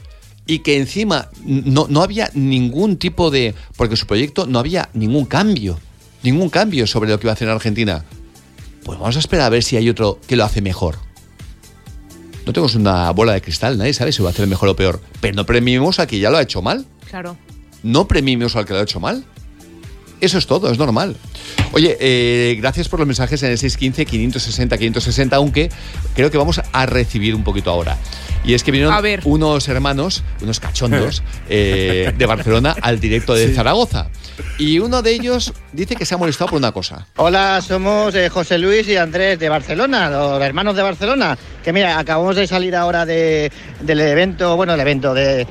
Y que encima no, no había ningún tipo de... Porque su proyecto no había ningún cambio. Ningún cambio sobre lo que iba a hacer en Argentina. Pues vamos a esperar a ver si hay otro que lo hace mejor. No tenemos una bola de cristal, nadie sabe si va a hacer mejor o peor. Pero no premiemos al que ya lo ha hecho mal. Claro. No premiemos al que lo ha hecho mal. Eso es todo, es normal. Oye, eh, gracias por los mensajes en el 615-560-560, aunque creo que vamos a recibir un poquito ahora. Y es que vinieron A ver. unos hermanos, unos cachondos, eh, de Barcelona al directo de Zaragoza. Y uno de ellos dice que se ha molestado por una cosa. Hola, somos eh, José Luis y Andrés de Barcelona, los hermanos de Barcelona. Que mira, acabamos de salir ahora de- del evento, bueno, del evento de,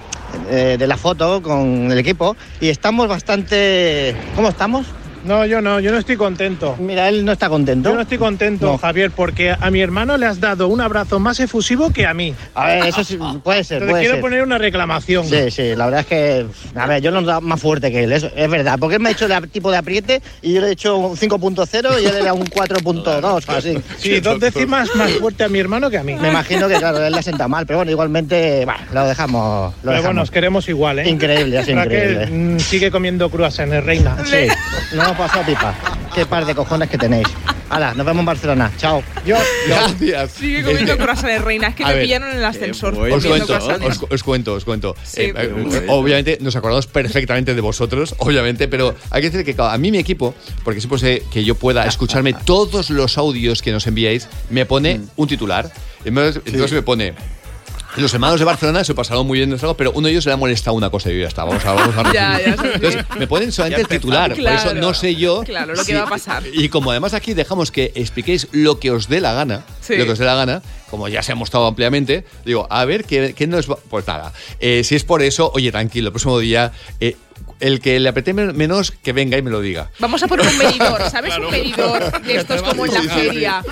de- de la foto con el equipo y estamos bastante. ¿Cómo estamos? No, yo no, yo no estoy contento. Mira, él no está contento. Yo no estoy contento, No. Javier, porque a mi hermano le has dado un abrazo más efusivo que a mí. A ver, eso sí, puede ser, puede quiero ser. poner una reclamación. Sí, sí, la verdad es que, a ver, yo lo he dado más fuerte que él, eso es verdad, porque él me ha hecho el tipo de apriete y yo le he hecho un 5.0 y él era un 4.2 o así. Sí, dos décimas más fuerte a mi hermano que a mí. Me imagino que, claro, él le sienta mal, pero bueno, igualmente, lo dejamos. Lo Pero bueno, nos queremos igual, ¿eh? Increíble, así Raquel, increíble. mm, sigue comiendo croissants, reina. Sí, no hemos pasado pipa. Qué par de cojones que tenéis. Hala, nos vemos en Barcelona. Chao. Yo, Gracias. Sigue comiendo croissants de reina. Es que me ver, pillaron en el ascensor. Os comiendo cuento, os, os cuento, os cuento. Sí. Eh, eh, obviamente nos acordamos perfectamente de vosotros, obviamente, pero hay que decir que claro, a mí mi equipo, porque siempre sé que yo pueda escucharme todos los audios que nos enviáis, me pone un titular. Entonces, entonces me pone Los hermanos de Barcelona se pasaron muy bien, pero uno de ellos le ha molestado una cosa y yo ya está, vamos a, vamos a Ya, ya, sí. Entonces, me ponen solamente el titular, por eso no sé yo. Claro, lo que va a pasar. Y como además aquí dejamos que expliquéis lo que os dé la gana, Sí. lo que os dé la gana, como ya se ha mostrado ampliamente, digo, a ver, ¿qué, qué nos va? Pues nada, eh, si es por eso, oye, tranquilo, el próximo día, eh, el que le apreté men- menos, que venga y me lo diga. Vamos a poner un medidor, ¿sabes? Un medidor de estos como en la feria.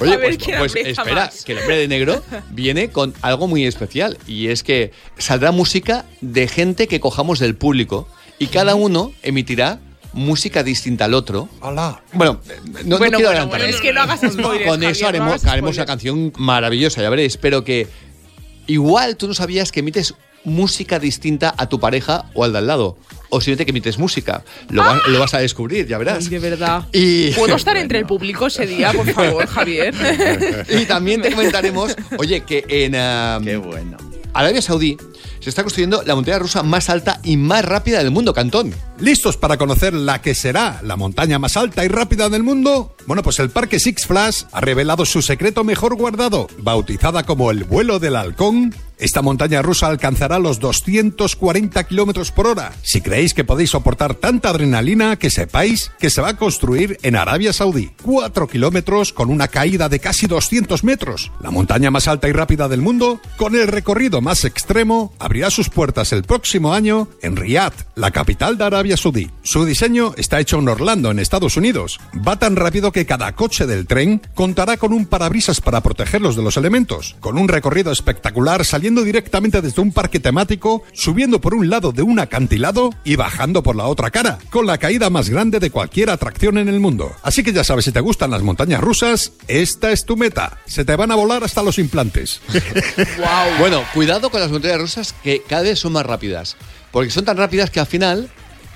Oye, A ver pues, pues espera, más. que el hombre de negro viene con algo muy especial y es que saldrá música de gente que cojamos del público y cada uno emitirá música distinta al otro. Bueno, no, no Bueno, quiero bueno, adelantar. bueno, es que no hagas spoilers, Con eso Javier, no haremos, hagas haremos una canción maravillosa, ya veréis, pero que igual tú no sabías que emites música distinta a tu pareja o al de al lado. O simplemente que emites música. Lo, vas- lo vas a descubrir, ya verás. De verdad. Y- ¿Puedo estar entre el público ese día, por favor, Javier? y también te comentaremos, oye, que en Arabia Saudí se está construyendo la montaña rusa más alta y más rápida del mundo, Cantón. ¿Listos para conocer la que será la montaña más alta y rápida del mundo? Bueno, pues el parque Six Flags ha revelado su secreto mejor guardado, bautizada como el vuelo del halcón. Esta montaña rusa alcanzará los 240 kilómetros por hora. Si creéis que podéis soportar tanta adrenalina, que sepáis que se va a construir en Arabia Saudí. 4 kilómetros con una caída de casi 200 metros. La montaña más alta y rápida del mundo, con el recorrido más extremo, abrirá sus puertas el próximo año en Riyadh, la capital de Arabia Saudí. Su diseño está hecho en Orlando, en Estados Unidos. Va tan rápido que cada coche del tren contará con un parabrisas para protegerlos de los elementos, con un recorrido espectacular saliendo directamente desde un parque temático, subiendo por un lado de un acantilado y bajando por la otra cara, con la caída más grande de cualquier atracción en el mundo. Así que ya sabes, si te gustan las montañas rusas, esta es tu meta. Se te van a volar hasta los implantes. Bueno, cuidado con las montañas rusas que cada vez son más rápidas. Porque son tan rápidas que al final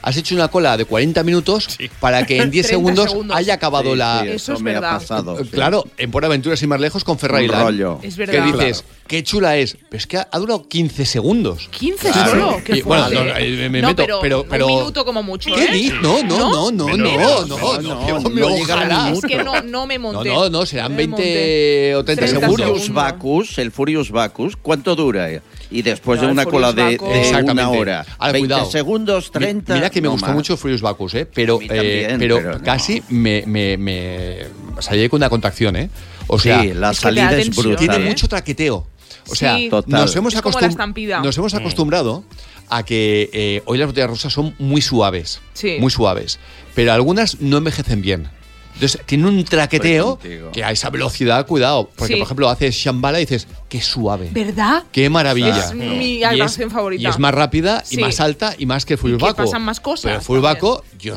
has hecho una cola de 40 minutos para que en 10 30 segundos, segundos. haya acabado Sí, la. sí, Eso es me ha verdad. pasado, sí. Claro, en Por Aventuras y más lejos con Ferrari Land, rollo. Es Que verdad. dices, qué chula es. Pero es que ha, ha durado 15 segundos. 15 Claro. solo, qué bueno, no, eh, me No, meto, pero, pero, pero, un minuto como mucho, ¿Qué ¿eh? No, no, no, no, no, no, no, no, no, no ojalá. Es que no, no me No, monté. no, no, serán Me 20 monté. o 30 El 30 segundos. Furious Bacchus, el Furious Bacchus, ¿cuánto dura? Y después de una cola de, de una Exactamente. hora, Ahora, 20 cuidado. segundos, Mi- 30. Mira que me no gustó más. mucho Furious Bacchus, ¿eh? pero, también, eh, pero, pero no. casi me, me, me salí con una contracción, ¿eh? O sea, sí, la es salida es tensión, brutal. tiene ¿eh? mucho traqueteo. O sea, Sí. Nos hemos, nos hemos acostumbrado a que eh, hoy las botellas rusas son muy suaves. Sí. Muy suaves. Pero algunas no envejecen bien. Entonces, tiene un traqueteo contigo. que a esa velocidad, cuidado. Porque, Sí. por ejemplo, haces Shambhala y dices, qué suave. ¿Verdad? Qué maravilla. Es mi Y atracción favorita. Y es más rápida y Sí. más alta y más que el Furious que Baco. pasan más cosas Pero el Furious Baco, yo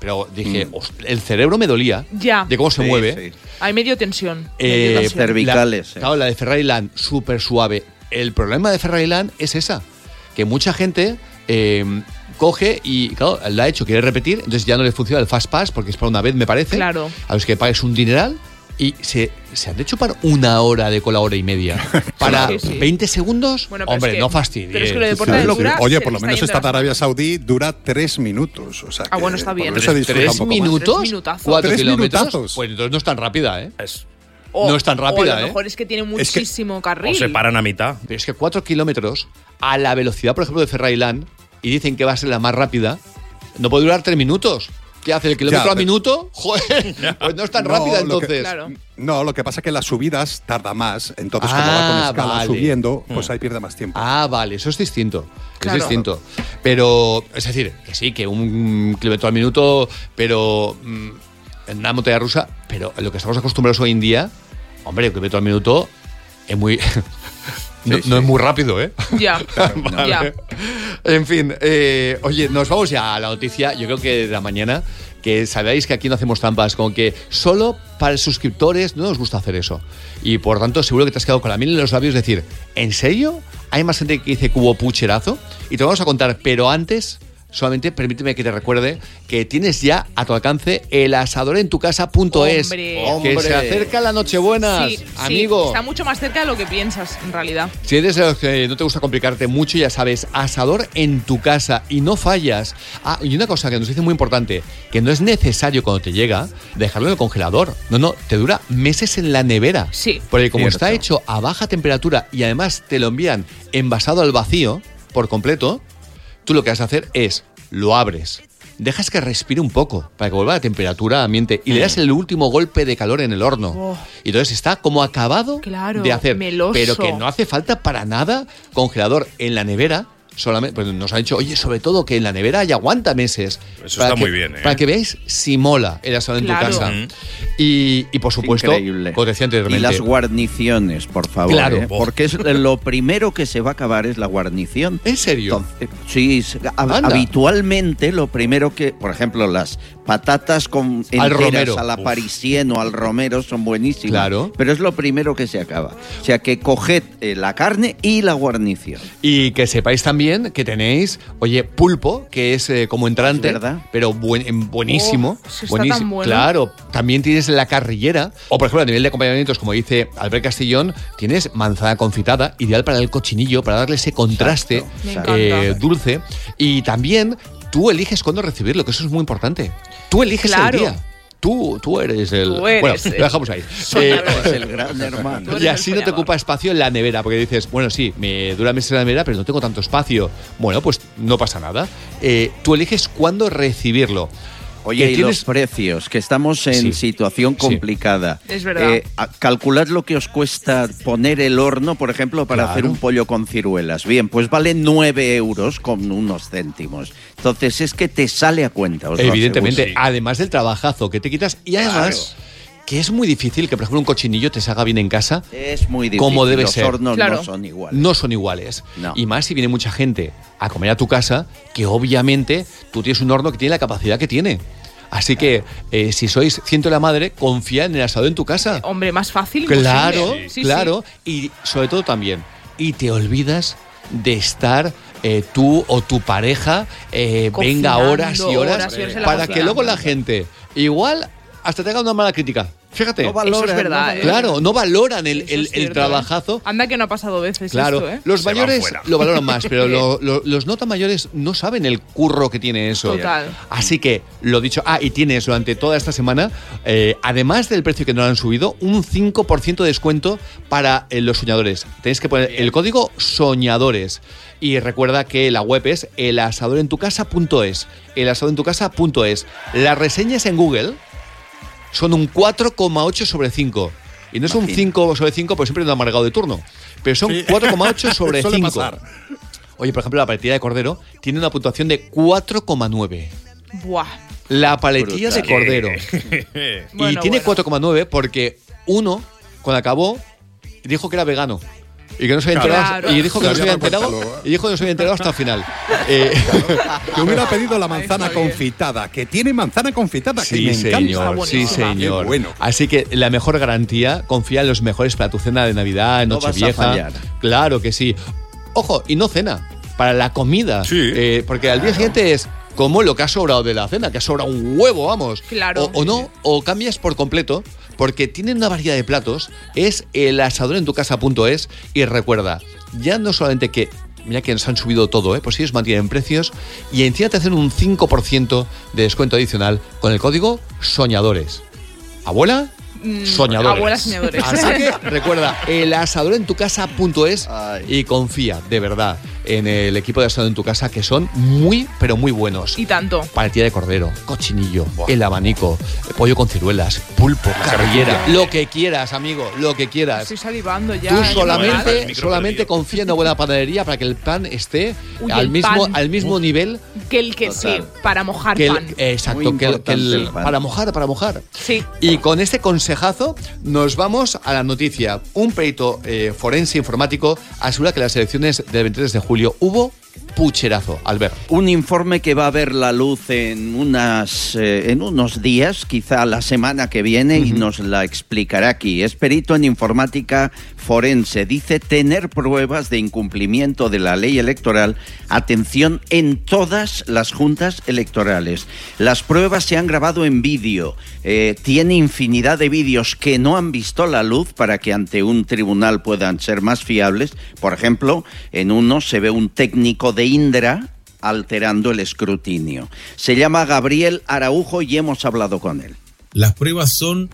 pero dije, Mm. "Host- el cerebro me dolía Ya. de cómo se Sí, mueve. sí. Hay medio tensión. Eh, medio tensión. cervicales, La, eh. Claro, la de Ferrari Land, súper suave. El problema de Ferrari Land es esa, que mucha gente eh, coge y, claro, la ha hecho, quiere repetir, entonces ya no le funciona el Fast Pass, porque es para una vez, me parece. Claro. A los que pagues un dineral y se, se han de chupar una hora de cola, hora y media. Para Sí, sí. 20 segundos, Bueno, pero hombre, es que- no fastidies. pero es que lo de Sí, sí. Oye, por lo menos esta de Arabia. Saudí dura tres minutos. O sea Ah, bueno, está bien. ¿Tres más. minutos? Tres. ¿Cuatro Tres kilómetros? minutazos. Pues entonces no es tan rápida, ¿eh? O- no es tan o rápida, a ¿eh? lo mejor es que tiene Es que- muchísimo carril. O se paran a mitad. Pero es que 4 kilómetros a la velocidad, por ejemplo, de Ferrari Land, y dicen que va a ser la más rápida, no puede durar 3 minutos. ¿Qué hace? ¿El kilómetro Ya, a pero- minuto? Joder, pues no es tan No, rápida lo que- entonces. Claro. No, lo que pasa es que las subidas tarda más. Entonces, como va Ah, con escala vale. subiendo, pues ahí pierde más tiempo. Ah, vale, eso es distinto. Claro. Es distinto. Pero, es decir, que sí, que un kilómetro al minuto, pero mm, en una montaña rusa, pero lo que estamos acostumbrados hoy en día, hombre, un kilómetro al minuto es muy. no, Sí, no sí. es muy rápido, ¿eh? Ya. Vale. ya. En fin, eh, oye, nos vamos ya a la noticia, yo creo que de la mañana, que sabéis que aquí no hacemos trampas, con que solo para suscriptores no nos gusta hacer eso. Y por tanto, seguro que te has quedado con la miel en los labios, decir, ¿en serio? ¿Hay más gente que dice hubo pucherazo? Y te vamos a contar, pero antes, solamente permíteme que te recuerde que tienes ya a tu alcance el asadorentucasa.es. Hombre. Que Hombre. se acerca la Nochebuena, Sí, sí, amigo. está mucho más cerca de lo que piensas, en realidad. Si eres de los que no te gusta complicarte mucho, ya sabes, asador en tu casa y no fallas. Ah, y una cosa que nos dice muy importante, que no es necesario cuando te llega dejarlo en el congelador. No, no, te dura meses en la nevera. Sí. Porque como Cierto. está hecho a baja temperatura y además te lo envían envasado al vacío por completo, tú lo que has de hacer es lo abres. Dejas que respire un poco para que vuelva a la temperatura ambiente y le das el último golpe de calor en el horno. Oh. Y entonces está como acabado Claro, de hacer. meloso. Pero que no hace falta para nada congelador en la nevera. Solamente, pues nos han dicho, oye, sobre todo que en la nevera ya aguanta meses. Eso Para está que- muy bien, ¿eh? Para que veáis si mola el asado en tu casa. Mm. Y, y por supuesto, Increíble. Y las guarniciones, por favor. Claro. ¿eh? Porque es lo primero que se va a acabar es la guarnición. ¿En serio? Entonces, sí, Anda. habitualmente lo primero que, por ejemplo, las patatas con Al enteras romero. a la Uf. parisien o al romero son buenísimas. Claro. Pero es lo primero que se acaba. O sea que coged eh, la carne y la guarnición. Y que sepáis también que tenéis, oye, pulpo, que es eh, como entrante, Es verdad. pero buen- em, buenísimo. Oh, buenísimo. tan bueno. Claro, también tienes la carrillera. O, por ejemplo, a nivel de acompañamientos, como dice Albert Castillón, tienes manzana confitada, ideal para el cochinillo, para darle ese contraste eh, dulce. Y también tú eliges cuándo recibirlo, que eso es muy importante. Tú eliges Claro. el día. Tú, tú eres el. Tú eres bueno, el- lo dejamos ahí. Eh, el gran hermano. y así no te ocupa espacio en la nevera, porque dices, bueno, sí, me dura meses en la nevera, pero no tengo tanto espacio. Bueno, pues no pasa nada. Eh, tú eliges cuándo recibirlo. Oye, Que y tienes- los precios, que estamos en Sí. situación Sí. complicada. Es verdad. Eh, a- calculad lo que os cuesta poner el horno, por ejemplo, para Claro. hacer un pollo con ciruelas. Bien, pues vale 9 euros con unos céntimos. Entonces es que te sale a cuenta. os Evidentemente, además del trabajazo que te quitas, y además que es muy difícil que, por ejemplo, un cochinillo te salga bien en casa. Es muy difícil. Como debe los ser. hornos Claro. no son iguales. No son iguales. No. Y más si viene mucha gente a comer a tu casa, que obviamente tú tienes un horno que tiene la capacidad que tiene. Así que eh, si sois ciento de la madre, confía en el asado en tu casa. Hombre, más fácil. Claro, imposible. Sí, sí. claro. Y sobre todo también, y te olvidas de estar eh, tú o tu pareja eh, venga horas y horas, horas y horas en la para cocina. que luego la gente igual hasta te haga una mala crítica. Fíjate. No valoran, Eso es verdad, no ¿eh? claro, no valoran el, el- cierto, trabajazo. ¿eh? Anda que no ha pasado veces Claro, esto, ¿eh? los Se mayores lo valoran más, pero lo- lo- los no tan mayores no saben el curro que tiene eso. Total. Así que, lo dicho, ah, y tienes durante toda esta semana, eh, además del precio que nos han subido, un 5% de descuento para eh, los soñadores. Tenéis que poner el código soñadores. Y recuerda que la web es elasadorentucasa.es. Elasadorentucasa.es. Las reseñas en Google son un 4,8 sobre 5. Y no es un Imagina. 5 sobre 5 porque siempre es un amargado de turno. Pero son 4,8 sobre Suele 5. pasar. Oye, por ejemplo, la paletilla de cordero tiene una puntuación de 4,9. Buah. La paletilla de Brutal. cordero. y Bueno, tiene bueno. 4,9 porque uno, cuando acabó, dijo que era vegano. Y que no se había Claro. enterado. Claro. Y dijo que no se había enterado. Y dijo que no se había enterado hasta el final. Eh, Que hubiera pedido la manzana confitada, que tiene manzana confitada, que Sí, me encanta. señor, sí, buenísima. señor. Bueno. Así que la mejor garantía, confía en los mejores para tu cena de Navidad, No Nochevieja. Claro que sí. Ojo, y no cena, para la comida. Sí. Eh, porque al día siguiente es como lo que ha sobrado de la cena, que ha sobrado un huevo, vamos. Claro. O, o no, o cambias por completo, porque tienen una variedad de platos. Es el asadorentucasa.es y recuerda, ya no solamente que Mira que nos han subido todo, ¿eh? Pues ellos mantienen precios y encima te hacen un 5% de descuento adicional con el código SOñadores. ¿Abuela? Mm, Soñadores. abuela soñadores. Así que recuerda, el asadorentucasa.es Ay. y confía de verdad en el equipo de asador en tu casa que son muy, pero muy buenos. Y tanto. Paletilla de cordero, cochinillo, el abanico, pollo con ciruelas, pulpo, carrillera, lo que quieras, amigo, lo que quieras. Estoy salivando ya. Tú solamente, micro solamente confía en una buena panadería para que el pan esté Uy, al el mismo, pan. al mismo nivel Que el que sí, para mojar que el, pan. exacto, que el- que el- importante el pan. para mojar, para mojar. Sí. Y con este consejazo nos vamos a la noticia. Un perito eh, forense informático asegura que las elecciones del 23 de julio hubo pucherazo, Albert. Un informe que va a ver la luz en, unas, eh, en unos días, quizá la semana que viene, y nos la explicará aquí. Es perito en informática forense. Dice tener pruebas de incumplimiento de la ley electoral, atención, en todas las juntas electorales. Las pruebas se han grabado en vídeo. Eh, tiene infinidad de vídeos que no han visto la luz para que ante un tribunal puedan ser más fiables. Por ejemplo, en uno se ve un técnico de Indra alterando el escrutinio. Se llama Gabriel Araujo y hemos hablado con él. Las pruebas son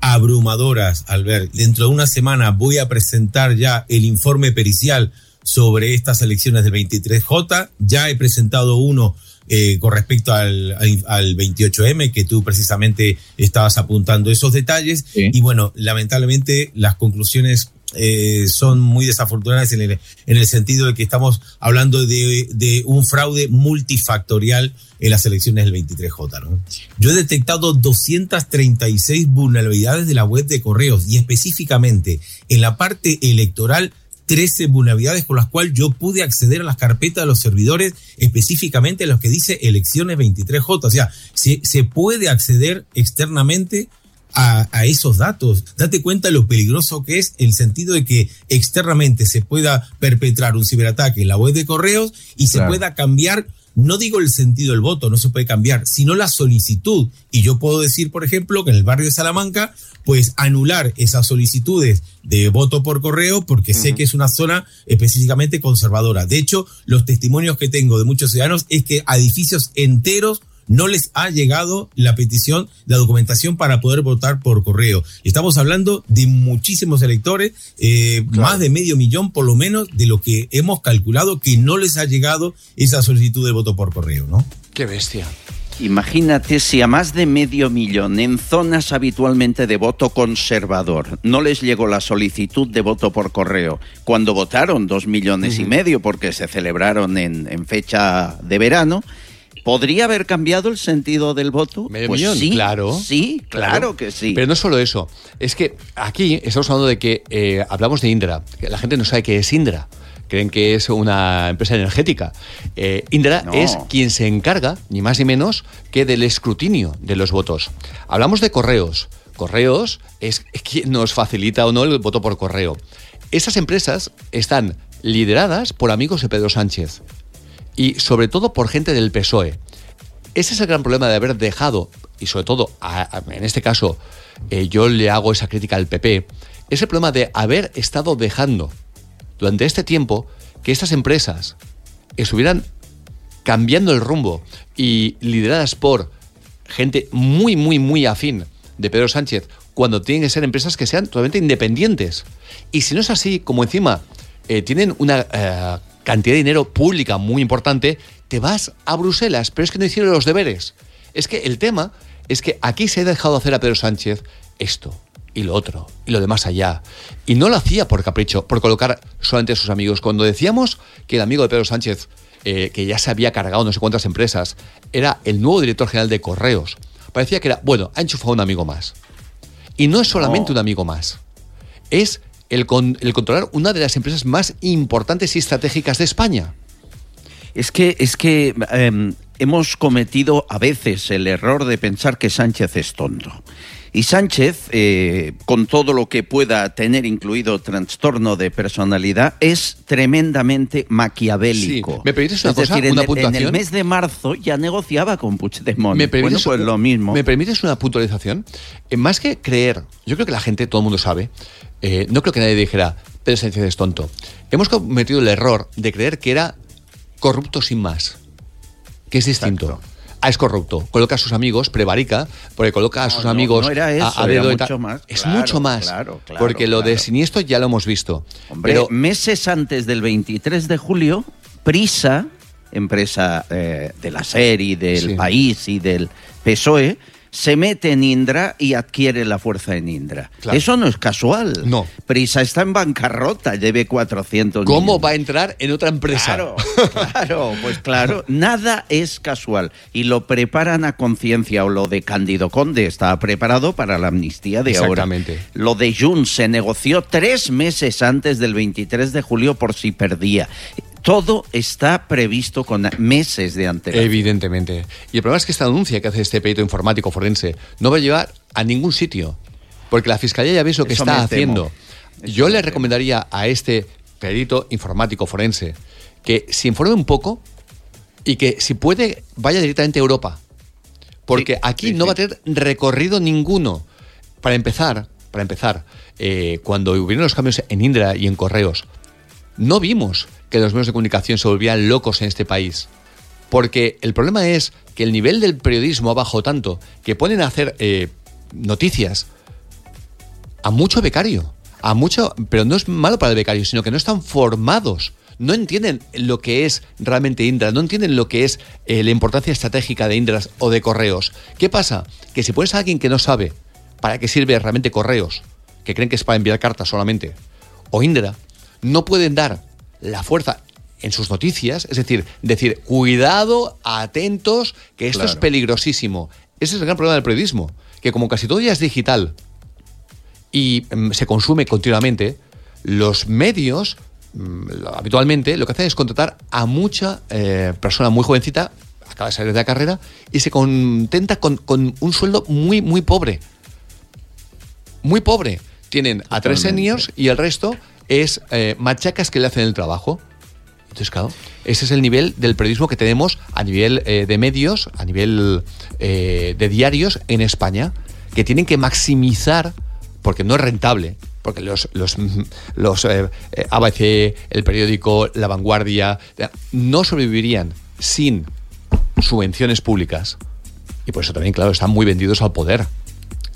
abrumadoras, Albert. Dentro de una semana voy a presentar ya el informe pericial sobre estas elecciones del 23J. Ya he presentado uno eh, con respecto al, al, al 28M, que tú precisamente estabas apuntando esos detalles. Y bueno, lamentablemente las conclusiones eh, son muy desafortunadas en el, en el sentido de que estamos hablando de, un fraude multifactorial en las elecciones del 23J. ¿no? Yo he detectado 236 vulnerabilidades de la web de correos y específicamente en la parte electoral 13 vulnerabilidades con las cuales yo pude acceder a las carpetas de los servidores, específicamente los que dice elecciones 23J. O sea, se, se puede acceder externamente a, a, esos datos. Date cuenta lo peligroso que es el sentido de que externamente se pueda perpetrar un ciberataque en la web de correos y claro. se pueda cambiar no digo el sentido del voto, no se puede cambiar, sino la solicitud. Y yo puedo decir, por ejemplo, que en el barrio de Salamanca, pues anular esas solicitudes de voto por correo porque uh -huh. sé que es una zona específicamente conservadora. De hecho, los testimonios que tengo de muchos ciudadanos es que a edificios enteros no les ha llegado la petición, la documentación para poder votar por correo. Estamos hablando de muchísimos electores, eh, claro. más de medio millón por lo menos de lo que hemos calculado que no les ha llegado esa solicitud de voto por correo, ¿no? Qué bestia. Imagínate si a más de medio millón en zonas habitualmente de voto conservador no les llegó la solicitud de voto por correo cuando votaron dos millones uh -huh. y medio porque se celebraron en, en fecha de verano, ¿Podría haber cambiado el sentido del voto? Medio pues millón, sí, claro. Sí, claro, claro, que sí. Pero no solo eso. Es que aquí estamos hablando de que eh, hablamos de Indra. La gente no sabe qué es Indra. Creen que es una empresa energética. Eh, Indra no. es quien se encarga, ni más ni menos, que del escrutinio de los votos. Hablamos de correos. Correos es quien nos facilita o no el voto por correo. Esas empresas están lideradas por amigos de Pedro Sánchez y sobre todo por gente del PSOE. Ese es el gran problema de haber dejado, y sobre todo, a, en este caso, eh, yo le hago esa crítica al PP, es el problema de haber estado dejando durante este tiempo que estas empresas estuvieran cambiando el rumbo y lideradas por gente muy, muy, muy afín de Pedro Sánchez, cuando tienen que ser empresas que sean totalmente independientes. Y si no es así, como encima eh, tienen una eh, cantidad de dinero pública muy importante, te vas a Bruselas, pero es que no hicieron los deberes. Es que el tema es que aquí se ha dejado hacer a Pedro Sánchez esto y lo otro y lo de más allá. Y no lo hacía por capricho, por colocar solamente a sus amigos. Cuando decíamos que el amigo de Pedro Sánchez, eh, que ya se había cargado no sé cuántas empresas, era el nuevo director general de Correos, parecía que era, bueno, ha enchufado un amigo más. Y no es solamente no. un amigo más, es el, con, el controlar una de las empresas más importantes y estratégicas de España. Es que, es que eh, hemos cometido a veces el error de pensar que Sánchez es tonto. Y Sánchez, eh, con todo lo que pueda tener incluido trastorno de personalidad, es tremendamente maquiavélico. Sí. ¿Me permites una es cosa, decir, una en, puntuación? En el mes de marzo ya negociaba con Puigdemont. ¿Me permites, bueno, pues lo mismo. ¿Me permites una puntualización? Eh, más que creer, yo creo que la gente, todo el mundo sabe, eh, no creo que nadie dijera, Pedro Sánchez es tonto. Hemos cometido el error de creer que era corrupto sin más, que es distinto. Exacto. Ah, es corrupto. Coloca a sus amigos, prevarica, porque coloca a sus no, amigos no era eso, a, a dedo era mucho más. Es claro, mucho más. Claro, claro, porque lo de siniestro ya lo hemos visto. Hombre, pero meses antes del 23 de julio, Prisa, empresa eh, de la serie, del sí. país y del PSOE, se mete en Indra y adquiere la fuerza en Indra. Claro. Eso no es casual. No. Prisa está en bancarrota, debe 400 ¿Cómo millones. va a entrar en otra empresa? Claro, claro, pues claro, nada es casual. Y lo preparan a conciencia, o lo de Cándido Conde estaba preparado para la amnistía de Exactamente. ahora. Lo de Junts se negoció tres meses antes del 23 de julio por si perdía. Todo está previsto con meses de antelación. Evidentemente. Y el problema es que esta denuncia que hace este perito informático forense no va a llevar a ningún sitio. Porque la fiscalía ya veis lo que Eso está haciendo. Yo le recomendaría a este perito informático forense que se informe un poco y que si puede vaya directamente a Europa. Porque aquí no va a tener recorrido ninguno. Para empezar, para empezar, eh, cuando hubieron los cambios en Indra y en Correos, no vimos que los medios de comunicación se volvían locos en este país. Porque el problema es que el nivel del periodismo ha bajado tanto que ponen a hacer eh, noticias a mucho becario. A mucho, pero no es malo para el becario, sino que no están formados. No entienden lo que es realmente Indra, no entienden lo que es eh, la importancia estratégica de Indras o de correos. ¿Qué pasa? Que si pones a alguien que no sabe para qué sirve realmente correos, que creen que es para enviar cartas solamente, o Indra, no pueden dar la fuerza en sus noticias, es decir, decir, cuidado, atentos, que esto es peligrosísimo. Ese es el gran problema del periodismo, que como casi todo ya es digital y mm, se consume continuamente, los medios mm, habitualmente lo que hacen es contratar a mucha eh, persona muy jovencita, acaba de salir de la carrera, y se contenta con, con un sueldo muy, muy pobre. Muy pobre. Tienen a tres seniors y el resto es eh, machacas que le hacen el trabajo. Entonces, claro, ese es el nivel del periodismo que tenemos a nivel eh, de medios, a nivel eh, de diarios en España, que tienen que maximizar, porque no es rentable, porque los, los, los ABC, el periódico, La Vanguardia, no sobrevivirían sin subvenciones públicas. Y por eso también, claro, están muy vendidos al poder.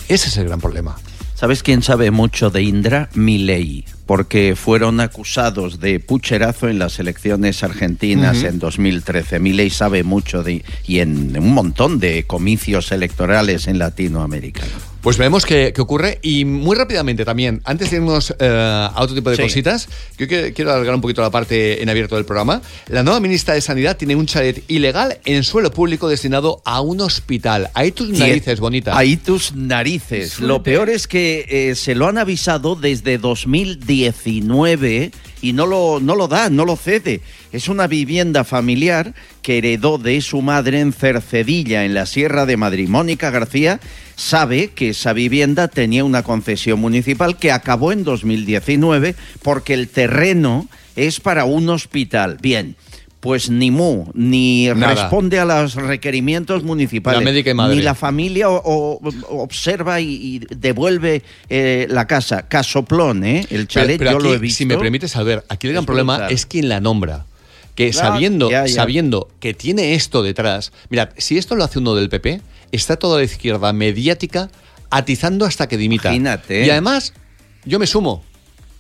Ese es el gran problema. ¿Sabes quién sabe mucho de Indra? Milei, porque fueron acusados de pucherazo en las elecciones argentinas en 2013. Milei sabe mucho de y en un montón de comicios electorales en Latinoamérica. Pues veremos qué, qué ocurre y muy rápidamente también, antes de irnos eh, a otro tipo de Sí. cositas, yo quiero, quiero alargar un poquito la parte en abierto del programa. La nueva ministra de Sanidad tiene un chalet ilegal en suelo público destinado a un hospital. Ahí tus narices, bonita. Ahí tus narices. Lo peor es que eh, se lo han avisado desde 2019 y no lo, no lo da, no lo cede. Es una vivienda familiar que heredó de su madre en Cercedilla, en la Sierra de Madrid. Mónica García sabe que esa vivienda tenía una concesión municipal que acabó en 2019 porque el terreno es para un hospital. Bien. Pues ni mu, ni Nada. responde a los requerimientos municipales. La. Ni la familia o- observa y, y devuelve eh, la casa. Casoplón, ¿eh? El chalet Pero- pero yo lo he visto. Si me permites, Albert, aquí el gran problema brutal. es quien la nombra. Que Claro, sabiendo, ya, ya. sabiendo que tiene esto detrás, mirad, si esto lo hace uno del PP, está toda la izquierda mediática atizando hasta que dimita. Imagínate. Y además, yo me sumo.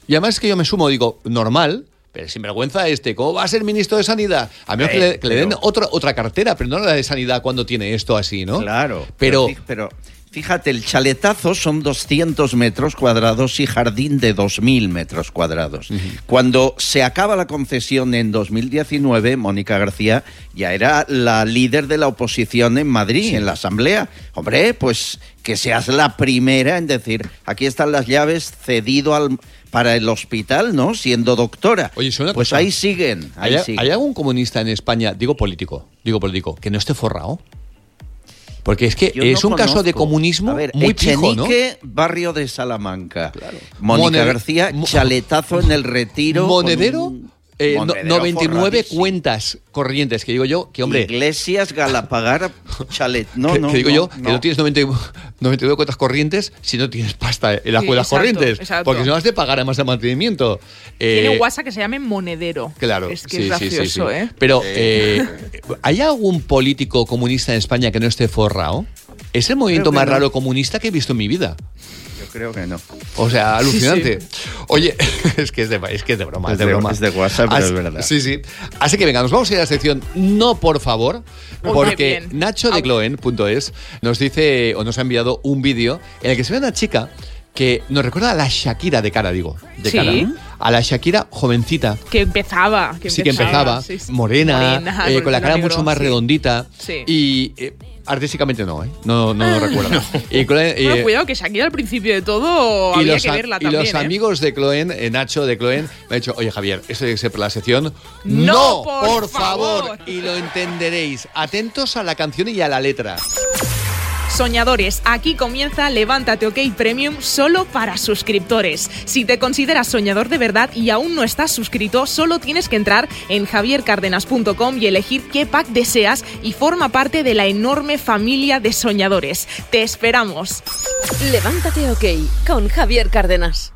Y además es que yo me sumo, digo, normal, pero sin vergüenza este, ¿cómo va a ser ministro de Sanidad? A menos Eh, que, le, que le den pero- otra, otra cartera, pero no la de Sanidad cuando tiene esto así, ¿no? Claro. Pero, pero fíjate, el chaletazo son 200 metros cuadrados y jardín de 2.000 metros cuadrados. Cuando se acaba la concesión en 2019, Mónica García ya era la líder de la oposición en Madrid, en la Asamblea. Hombre, pues que seas la primera en decir, aquí están las llaves cedido al para el hospital, ¿no? Siendo doctora. Oye, suena pues cosa. ahí siguen, ahí ¿Hay, siguen. hay algún comunista en España, digo político, digo político, que no esté forrado? Porque es que Yo es no un caso de comunismo ver, muy pijo, ¿no? Echenique, barrio de Salamanca. Mónica Moned- García, chaletazo en el retiro. Monedero, eh, no- Monedero 99 forradísimo. cuentas corrientes, que digo yo, que hombre, Iglesias, Galapagar, chalet. No, que, no. que digo no, yo, no. que no tienes 99, 99 cuentas corrientes si no tienes pasta en las Sí, cuentas exacto, corrientes. exacto. Porque si no has de pagar además de mantenimiento. Tiene Eh, WhatsApp que se llame Monedero. Claro, Es que sí, es sí, sí, gracioso, sí. ¿eh? Pero, eh, ¿hay algún político comunista en España que no esté forrado? Es el movimiento más no. raro comunista que he visto en mi vida. Creo que no. O sea, alucinante. Sí, Oye, es que es de, es que es de broma. Es de, de- broma. es de WhatsApp, pero Así- es verdad. Sí, sí. Así que venga, nos vamos a ir a la sección No, por favor, Muy porque bien. Nacho de Gloen.es nos dice o nos ha enviado un vídeo en el que se ve una chica que nos recuerda a la Shakira de cara, digo. De Sí. cara. A la Shakira jovencita. Que empezaba. Que sí, que empezaba. sí, sí. Morena, Morena, eh, con la cara negro, mucho más sí. redondita. Sí. Y eh, artísticamente no, ¿eh? No, no, lo recuerdo. Y, Chloe, Bueno, eh, cuidado, que Shakira al principio de todo y había que verla y también. los ¿eh? amigos de Cloen, eh, Nacho de Cloen, me han dicho, oye Javier, esto tiene que ser por la sección. No, por favor. favor. Y lo entenderéis. Atentos a la canción y a la letra. Soñadores, aquí comienza Levántate OK Premium solo para suscriptores. Si te consideras soñador de verdad y aún no estás suscrito, solo tienes que entrar en javiercardenas.com y elegir qué pack deseas y forma parte de la enorme familia de soñadores. Te esperamos. Levántate OK con Javier Cárdenas.